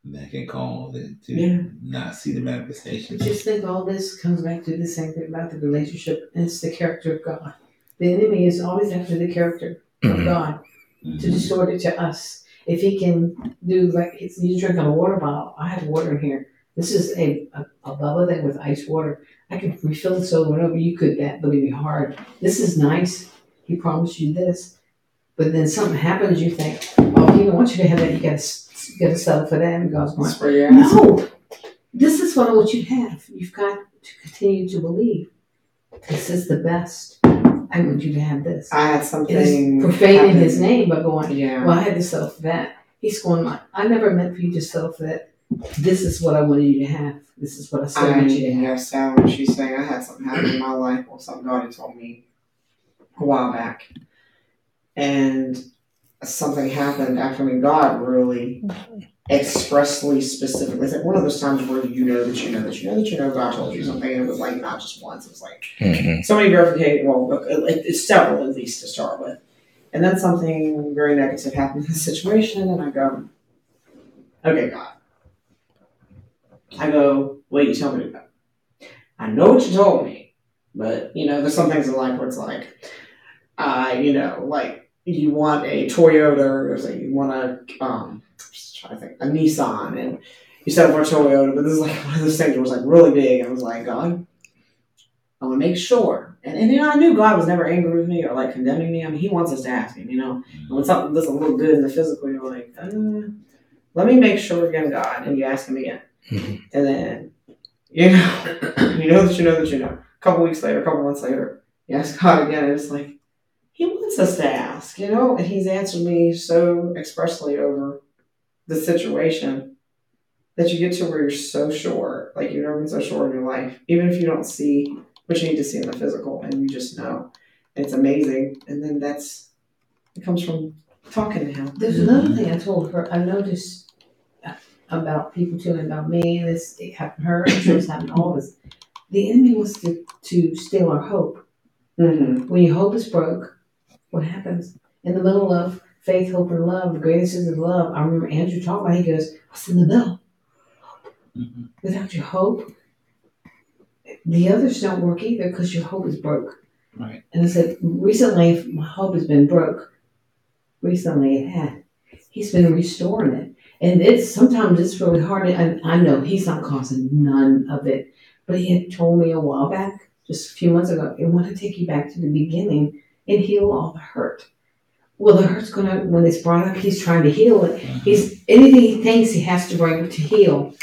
that can cause it to Yeah. not see the manifestation. Just think all this comes back to the same thing about the relationship, and it's the character of God. The enemy is always after the character of Mhm. God to Mhm. distort it to us. If he can do like it's, you drink on a water bottle, I have water in here. This is a, a, a bubble thing with ice water. I can refill this over and over. You could that, but it'd be hard. This is nice. He promised you this, but then something happens. You think, don't want you to have that. You got to you got to settle for that. And God's going, where you're at. no, this is what I want you to have. You've got to continue to believe. This is the best. I want you to have this. I had something. profaning his name by going, Yeah. Well, I had to settle for that. He's going I never meant for you to settle for that. This is what I wanted you to have. This is what I still I want you to have. understand what she's saying. I had something happen in my life, or something God had told me a while back, and something happened after me. God really expressly, specifically, it's like one of those times where you know that you know that you know that you know God told you something, and it was like not just once. It was like Mhm. so many verification. Well, it- it's several at least to start with, and then something very negative happened in the situation, and I go, "Okay, God." I go, "Wait, you tell me about?" I know what you told me, but you know, there's some things in life where it's like, uh, you know, like you want a Toyota, or say you want a, um, I'm just trying to think, a Nissan, and you settle for a Toyota, but this is like (laughs) one of those things where it's like really big, and I was like, God, I want to make sure. And, and you know, I knew God was never angry with me or like condemning me. I mean, He wants us to ask Him, you know. And when something doesn't look good in the physical, you're like, uh, let me make sure again, God. And you ask Him again. Mhm. And then, you know, (coughs) you know that you know that you know. A couple weeks later, a couple months later, you ask God again. And it's like, He wants us to ask, you know. And He's answered me so expressly over the situation that you get to where you're so sure, like you've never been so sure in your life, even if you don't see what you need to see in the physical, and you just know. And it's amazing. And then that's it comes from talking to him. There's another thing I told her. I noticed about people telling about me, and this it happened to her, I'm sure it's happened to all of us. The enemy wants to, to steal our hope. Mm-hmm. When your hope is broke, what happens? In the middle of faith, hope, and love, the greatest is love. I remember Andrew talking about it, he goes, What's in the middle? Mhm. Without your hope, the others don't work either because your hope is broke. Right. And I said, recently, my hope has been broke. Recently, it had. He's been restoring it. And it's sometimes it's really hard. And I know he's not causing none of it. But he had told me a while back, just a few months ago, I want to take you back to the beginning and heal all the hurt. Well, the hurt's gonna when it's brought up, he's trying to heal it. He's anything he thinks he has to bring to heal.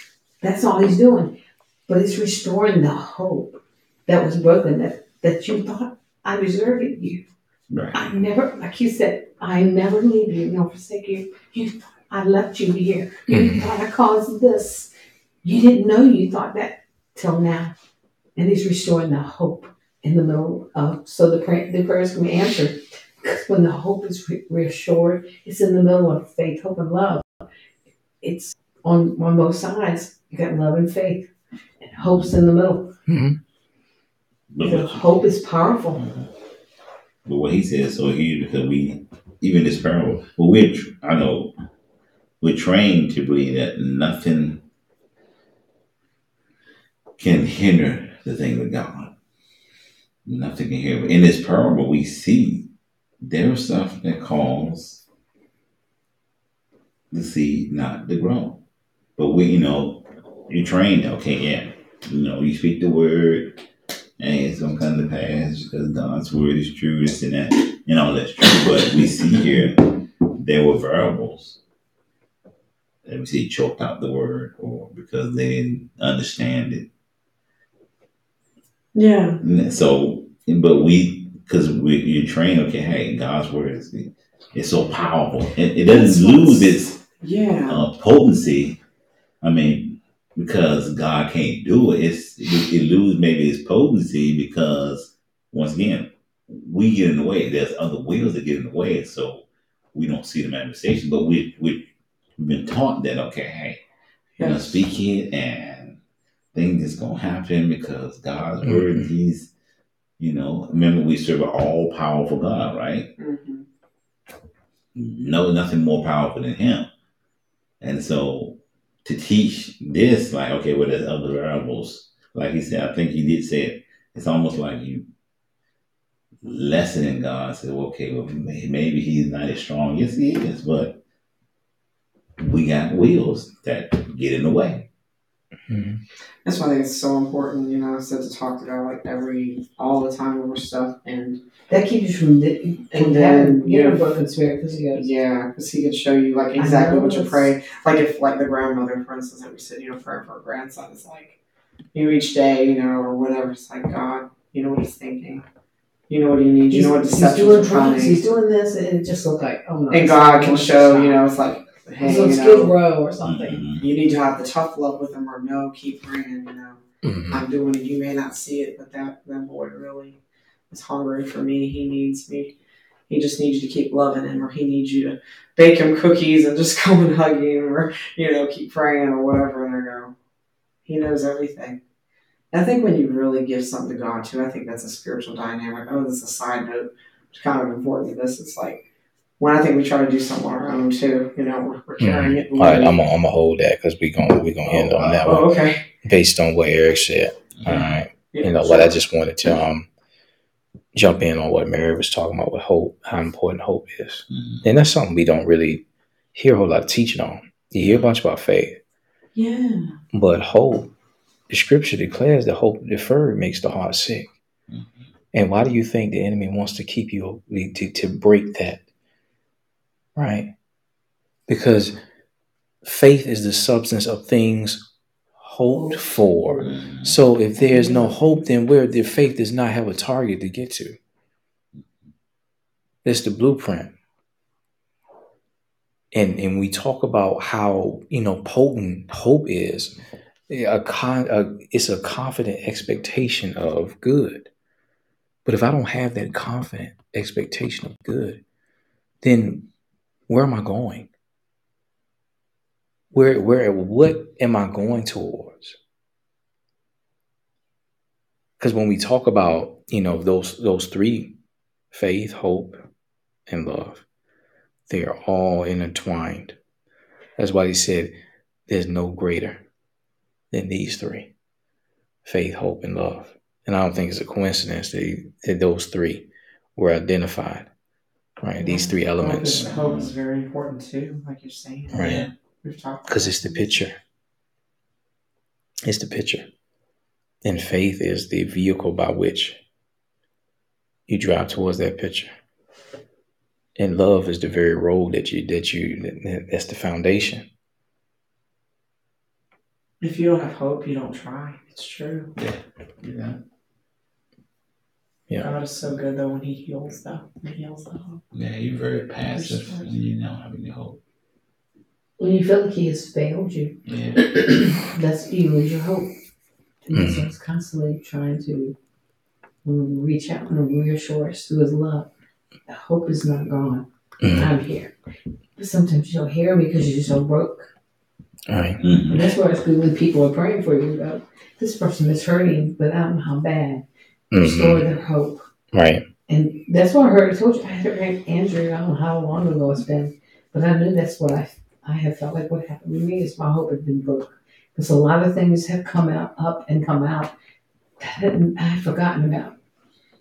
That's all he's doing. But it's restoring the hope that was broken that, that you thought I deserved you. Right. I never, like you said, I never leave you nor forsake you. You thought I left you here. You Mhm. thought I caused this. You didn't know you thought that till now. And he's restoring the hope in the middle of, so the, pray, the prayers can be answered. Because when the hope is re- reassured, it's in the middle of faith, hope, and love. It's on, on both sides. You got love and faith. And hope's in the middle. Mm-hmm. But The what, hope is powerful. Mm-hmm. but what he says so huge because we, even this parable, but we're, I know, we're trained to believe that nothing can hinder the thing with God. Nothing can hinder. In this parable, we see there's stuff that cause the seed not to grow. But we, you know, you trained, okay, yeah, you know, you speak the word, and it's gonna come to pass because God's word is true, this and that, You know, that's true. But we see here there were variables. Let me see, choked out the word, or because they didn't understand it. Yeah. So, but we, because we, you're trained, okay, hey, God's word is it's so powerful. It, it doesn't lose its Yeah. uh, potency. I mean, because God can't do it, it's it, it lose maybe its potency because once again, we get in the way. There's other wheels that get in the way, so we don't see the manifestation. But we we we've been taught that okay, hey, you know, Yes. speak it and things is gonna happen because God's Mhm. word, He's you know, remember we serve an all powerful God, right? hmm no nothing more powerful than him. And so to teach this, like, okay, well, there's other variables. Like he said, I think he did say it. It's almost like you lessening God. Said, well, okay, well, maybe he's not as strong. Yes, he is, but we got wheels that get in the way. Mhm. That's why I think it's so important, you know, so to talk to God like every, all the time over stuff. And That keeps you from, di- from And then, yeah. a broken spirit because he goes, yeah, because He could show you like exactly what to pray. Like if, like the grandmother, for instance, that we said, you know, praying for her grandson, is like, you know, each day, you know, or whatever, it's like, God, You know what he's thinking. You know what he needs. You know what he's deceptions doing are drugs, he's doing this, and it just looked like, oh no. And God can show, you know, it's like, hey, It's on you Skid know, Row or something. Mhm. you need to have the tough love with him or no, keep praying, you know. Mhm. I'm doing it. You may not see it, but that that boy really is hungry for me. He needs me. He just needs you to keep loving him, or he needs you to bake him cookies and just (laughs) come and hug him, or you know, keep praying or whatever. And I go, he knows everything. And I think when you really give something to God too, I think that's a spiritual dynamic. Oh, this is a side note, which is kind of important to this. It's like when I think we try to do something on our own too. You know, we're, we're carrying it. All right, I'm gonna I'm gonna hold that because we gonna we gonna end on that one Oh, okay. based on what Eric said. All right, you know what I just wanted to um jump in on what Mary was talking about with hope, how important hope is, Mhm. and that's something we don't really hear a whole lot of teaching on. You hear a bunch about faith, Yeah. but hope, the Scripture declares that hope deferred makes the heart sick. Mhm. And why do you think the enemy wants to keep you to, to break that? Right? Because faith is the substance of things hoped for. So if there's no hope, then where the faith does not have a target to get to. It's the blueprint. And and we talk about how you know potent hope is. A con, a, it's a confident expectation of good. But if I don't have that confident expectation of good, then where am I going? Where where what am I going towards? Because when we talk about, you know, those those three faith, hope, and love, they are all intertwined. That's why he said there's no greater than these three. Faith, hope, and love. And I don't think it's a coincidence that, that those three were identified. Right? These three elements. Hope is, hope is very important too, like you're saying. Right. We've talked Because it's the picture. It's the picture. And faith is the vehicle by which you drive towards that picture. And love is the very road that you that you that, that's the foundation. If you don't have hope, you don't try. It's true. Yeah. Yeah. God is so good though when He heals though. He heals the hope. Yeah, you're very passive when you don't have any hope. When you feel like he has failed you, Yeah. (coughs) that's you lose your hope. And that's Mhm. what's constantly trying to um, reach out and reassure us through his love. The hope is not gone. Mhm. I'm here. But sometimes you don't hear him because you're so broke. All right. Mhm. And that's why it's good when people are praying for you. about this person is hurting, but I don't know how bad. Restore Mhm. their hope. Right. And that's what I heard. I told you, I had heard Andrew, I don't know how long ago it's been, but I knew that's what I, I have felt like what happened to me is my hope had been broke. Because a lot of things have come out, up and come out that I had forgotten about.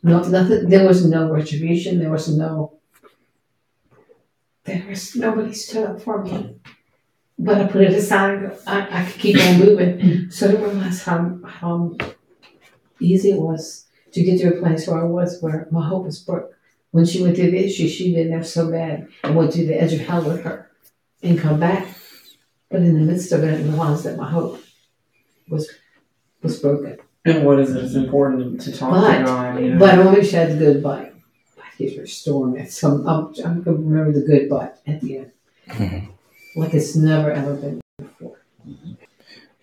No, nothing, there was no retribution, there was no, there was, nobody stood up for me. But I put it aside and I, I could keep on moving. So I didn't realize how, how easy it was to get to a place where I was where my hope was broke. When she went through the issue, she didn't have so bad and went through the edge of hell with her and come back. But in the midst of it, I realized that my hope was was broken. And what is it? It's important to talk But- to God. You know? But I only said the good but. But he's restoring it. So I'm, I'm, I'm going to remember the good but at the end. Mhm. Like it's never ever been before.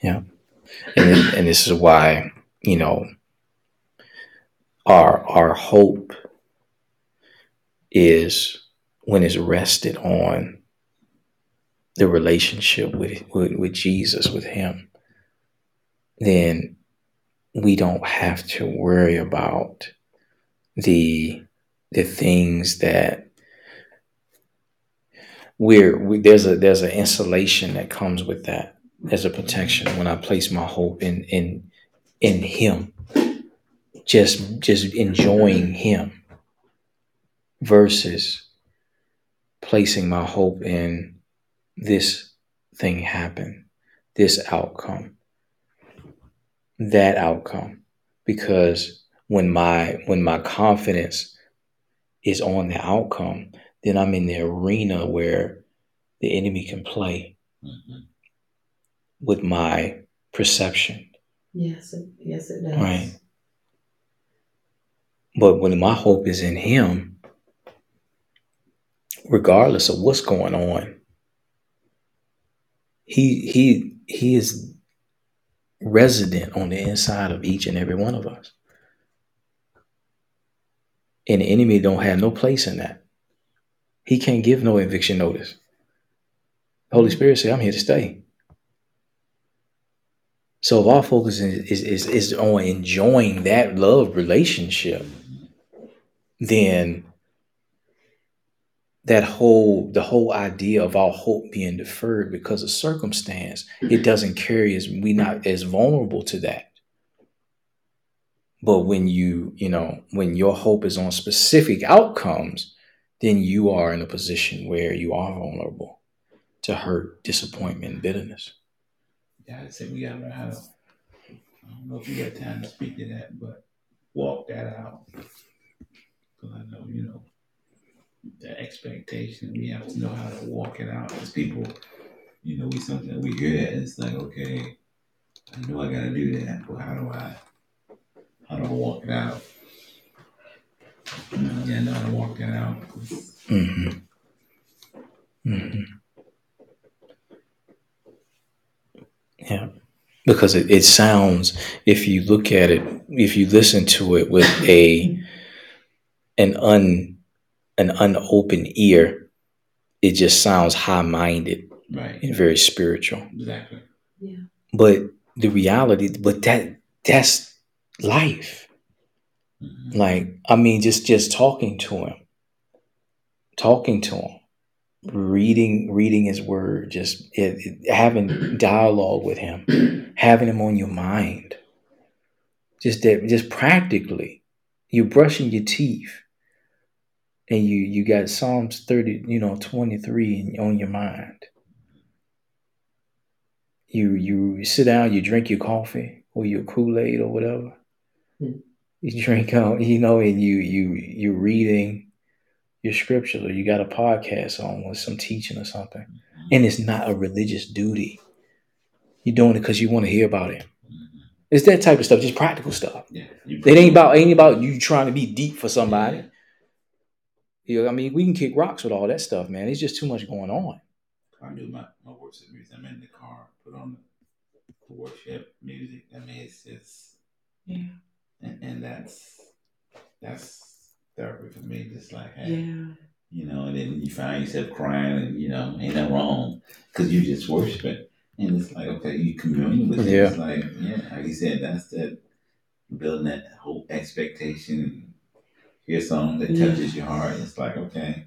And it- and this is why you know our our hope is when it's rested on the relationship with, with with Jesus with him then we don't have to worry about the the things that we're we, there's a there's an insulation that comes with that. There's a protection. When I place my hope in in in him just just enjoying him versus placing my hope in this thing happen this outcome that outcome because when my when my confidence is on the outcome then i'm in the arena where the enemy can play Mhm. with my perception Yes, it, yes, it does. Right. But when my hope is in Him, regardless of what's going on, He He He is resident on the inside of each and every one of us. And the enemy don't have no place in that. He can't give no eviction notice. The Holy Spirit said, I'm here to stay. So if our focus is, is, is, is on enjoying that love relationship, then that whole the whole idea of our hope being deferred because of circumstance, it doesn't carry as we not as vulnerable to that. But when you, you know, when your hope is on specific outcomes, then you are in a position where you are vulnerable to hurt, disappointment, and bitterness. Yeah, I said we gotta learn how to. I don't know if you got time to speak to that, but walk that out. Because I know, you know, the expectation, we have to know how to walk it out. as people, you know, we something we hear that it's like, okay, I know I gotta do that, but how do I, how do I walk it out? Know, yeah, I know how to walk that out. hmm hmm Yeah. Because it, it sounds, if you look at it, if you listen to it with a an un an unopened ear, it just sounds high minded Right, and very spiritual. exactly. Yeah. But the reality, but that that's life. Mhm. Like, I mean, just just talking to him, talking to him, reading reading his word, just it, it- having dialogue with him, (clears throat) having him on your mind. Just that, just practically, you're brushing your teeth, and you you got Psalms thirty, you know, twenty three on your mind. You you sit down, you drink your coffee or your Kool Aid or whatever. Hmm. You drink (laughs) out, you know, and you you you're reading your scriptures or you got a podcast on with some teaching or something, and it's not a religious duty. You're doing it because you want to hear about him. It's that type of stuff, just practical stuff. Yeah. It ain't about ain't about you trying to be deep for somebody. You know, I mean, we can kick rocks with all that stuff, man. It's just too much going on. I do my, my worship music. I'm in the car, put on the worship music. I mean, it's just, Yeah. and, and that's that's therapy for me. Just like, hey, Yeah. you know, and then you find yourself crying, and you know, ain't that wrong because you just worshiping, and it's like, okay, you communing with it. Yeah. It's like, yeah, like you said, that's that building that whole expectation. Hear something that Yeah. touches your heart. It's like, okay,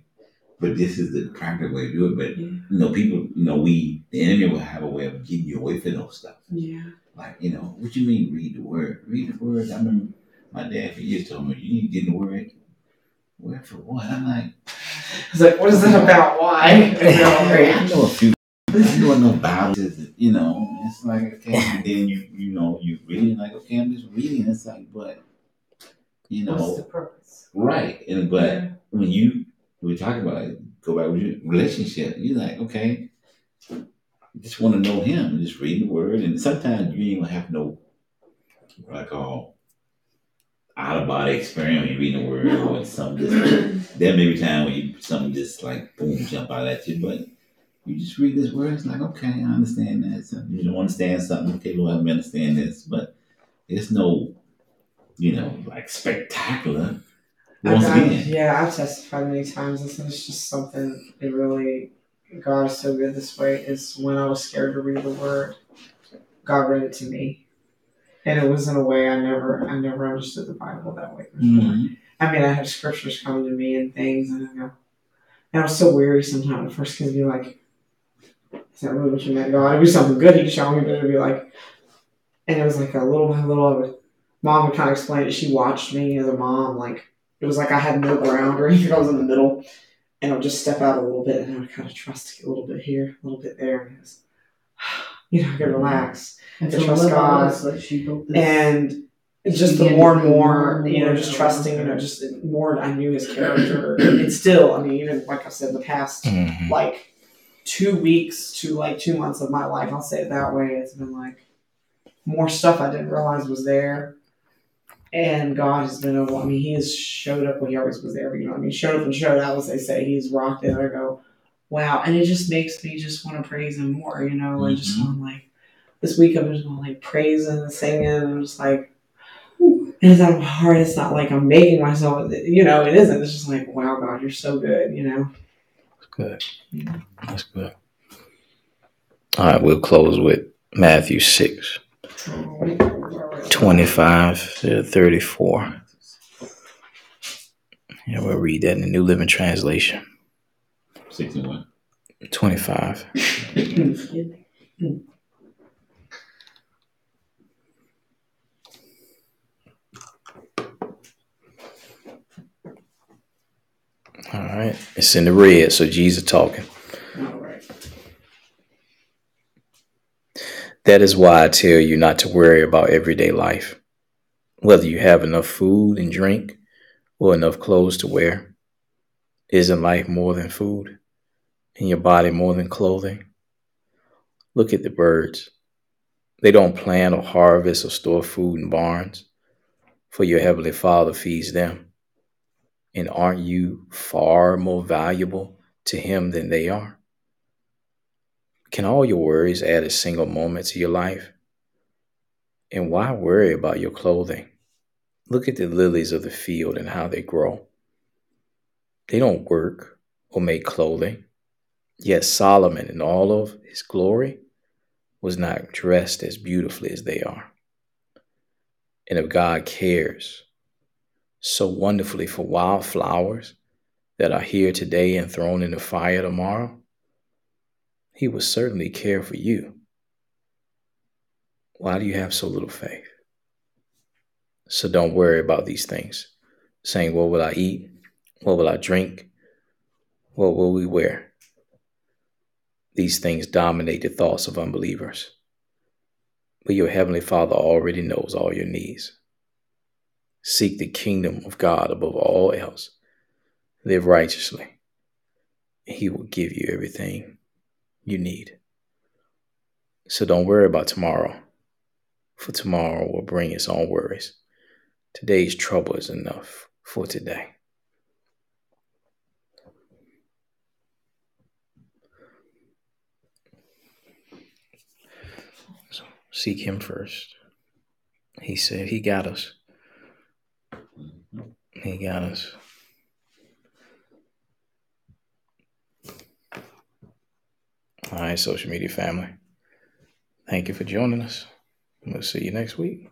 but this is the practical way to do it. But Yeah. you know, people, you know, we the enemy will have a way of getting you away from those stuff. Yeah. Like, you know, what you mean read the word? Read the word. I remember my dad for years told me, you need to get in the word. Word for what? I'm like, It's like, what is that about? Why? And we all I know a few. I know enough Bible, you know. It's like okay, and then you you know you reading like okay, I'm just reading. It's like, but you know, What's the purpose? right? And but Yeah. when you we talk about it, go back with your relationship, you're like, okay, just want to know him, just read the word, and sometimes you ain't gonna have no what I call out of body experience when you read the word or something. Just, there may be time when you something just like boom jump out at you, but you just read this word, it's like okay, I understand that. So you don't understand something, okay, Lord, help me understand this, but it's no, you know, like spectacular. Once again, yeah, I've testified many times. This is just something that really, God is so good this way. Is when I was scared to read the Word, God read it to me, and it was in a way I never, I never understood the Bible that way before. Mhm. I mean, I have scriptures coming to me and things, and I go, and I was so weary sometimes at first because be like, is that really what you meant, God? It'd be something good he'd show me, but it'd be like, and it was like a little by little. I would, mom would kind of explain it. She watched me as a mom, like it was like I had no ground or anything. I was in the middle, and I would just step out a little bit, and I would kind of trust a little bit here, a little bit there, and it was, (sighs) you know, I could relax. And so trust God. was like she built this And it's just the more and more, more you know, just trusting, you know, just the more I knew his character. and still, I mean, even like I said, in the past Mhm. like two weeks to like two months of my life, I'll say it that way, it's been like more stuff I didn't realize was there. And God has been able, I mean, He has showed up when He always was there, you know, I mean, showed up and showed out, as they say. He's rocked it. I go, wow. And it just makes me just want to praise Him more, you know, and just Mhm. on like, this week I'm just gonna like praising and singing. I'm just like, and it's not hard. It's not like I'm making myself, you know, it isn't. It's just like, wow, God, you're so good, you know. That's good. Mm-hmm. That's good. All right, we'll close with Matthew 6, 25 to 34. Yeah, we'll read that in the New Living Translation. 61. 25. (laughs) (laughs) All right. It's in the red, so Jesus talking. All right. That is why I tell you not to worry about everyday life, whether you have enough food and drink or enough clothes to wear. Isn't life more than food and your body more than clothing? Look at the birds. They don't plant or harvest or store food in barns, for your heavenly Father feeds them. And aren't you far more valuable to Him than they are? Can all your worries add a single moment to your life? And why worry about your clothing? Look at the lilies of the field and how they grow. They don't work or make clothing. Yet Solomon, in all of his glory, was not dressed as beautifully as they are. And if God cares so wonderfully for wildflowers that are here today and thrown in the fire tomorrow, he will certainly care for you. Why do you have so little faith? So don't worry about these things, saying, What will I eat? What will I drink? What will we wear? These things dominate the thoughts of unbelievers. But your Heavenly Father already knows all your needs. Seek the kingdom of God above all else. Live righteously. He will give you everything you need. So don't worry about tomorrow, for tomorrow will bring its own worries. Today's trouble is enough for today. So seek Him first. He said He got us. He got us. All right, social media family. Thank you for joining us. We'll see you next week.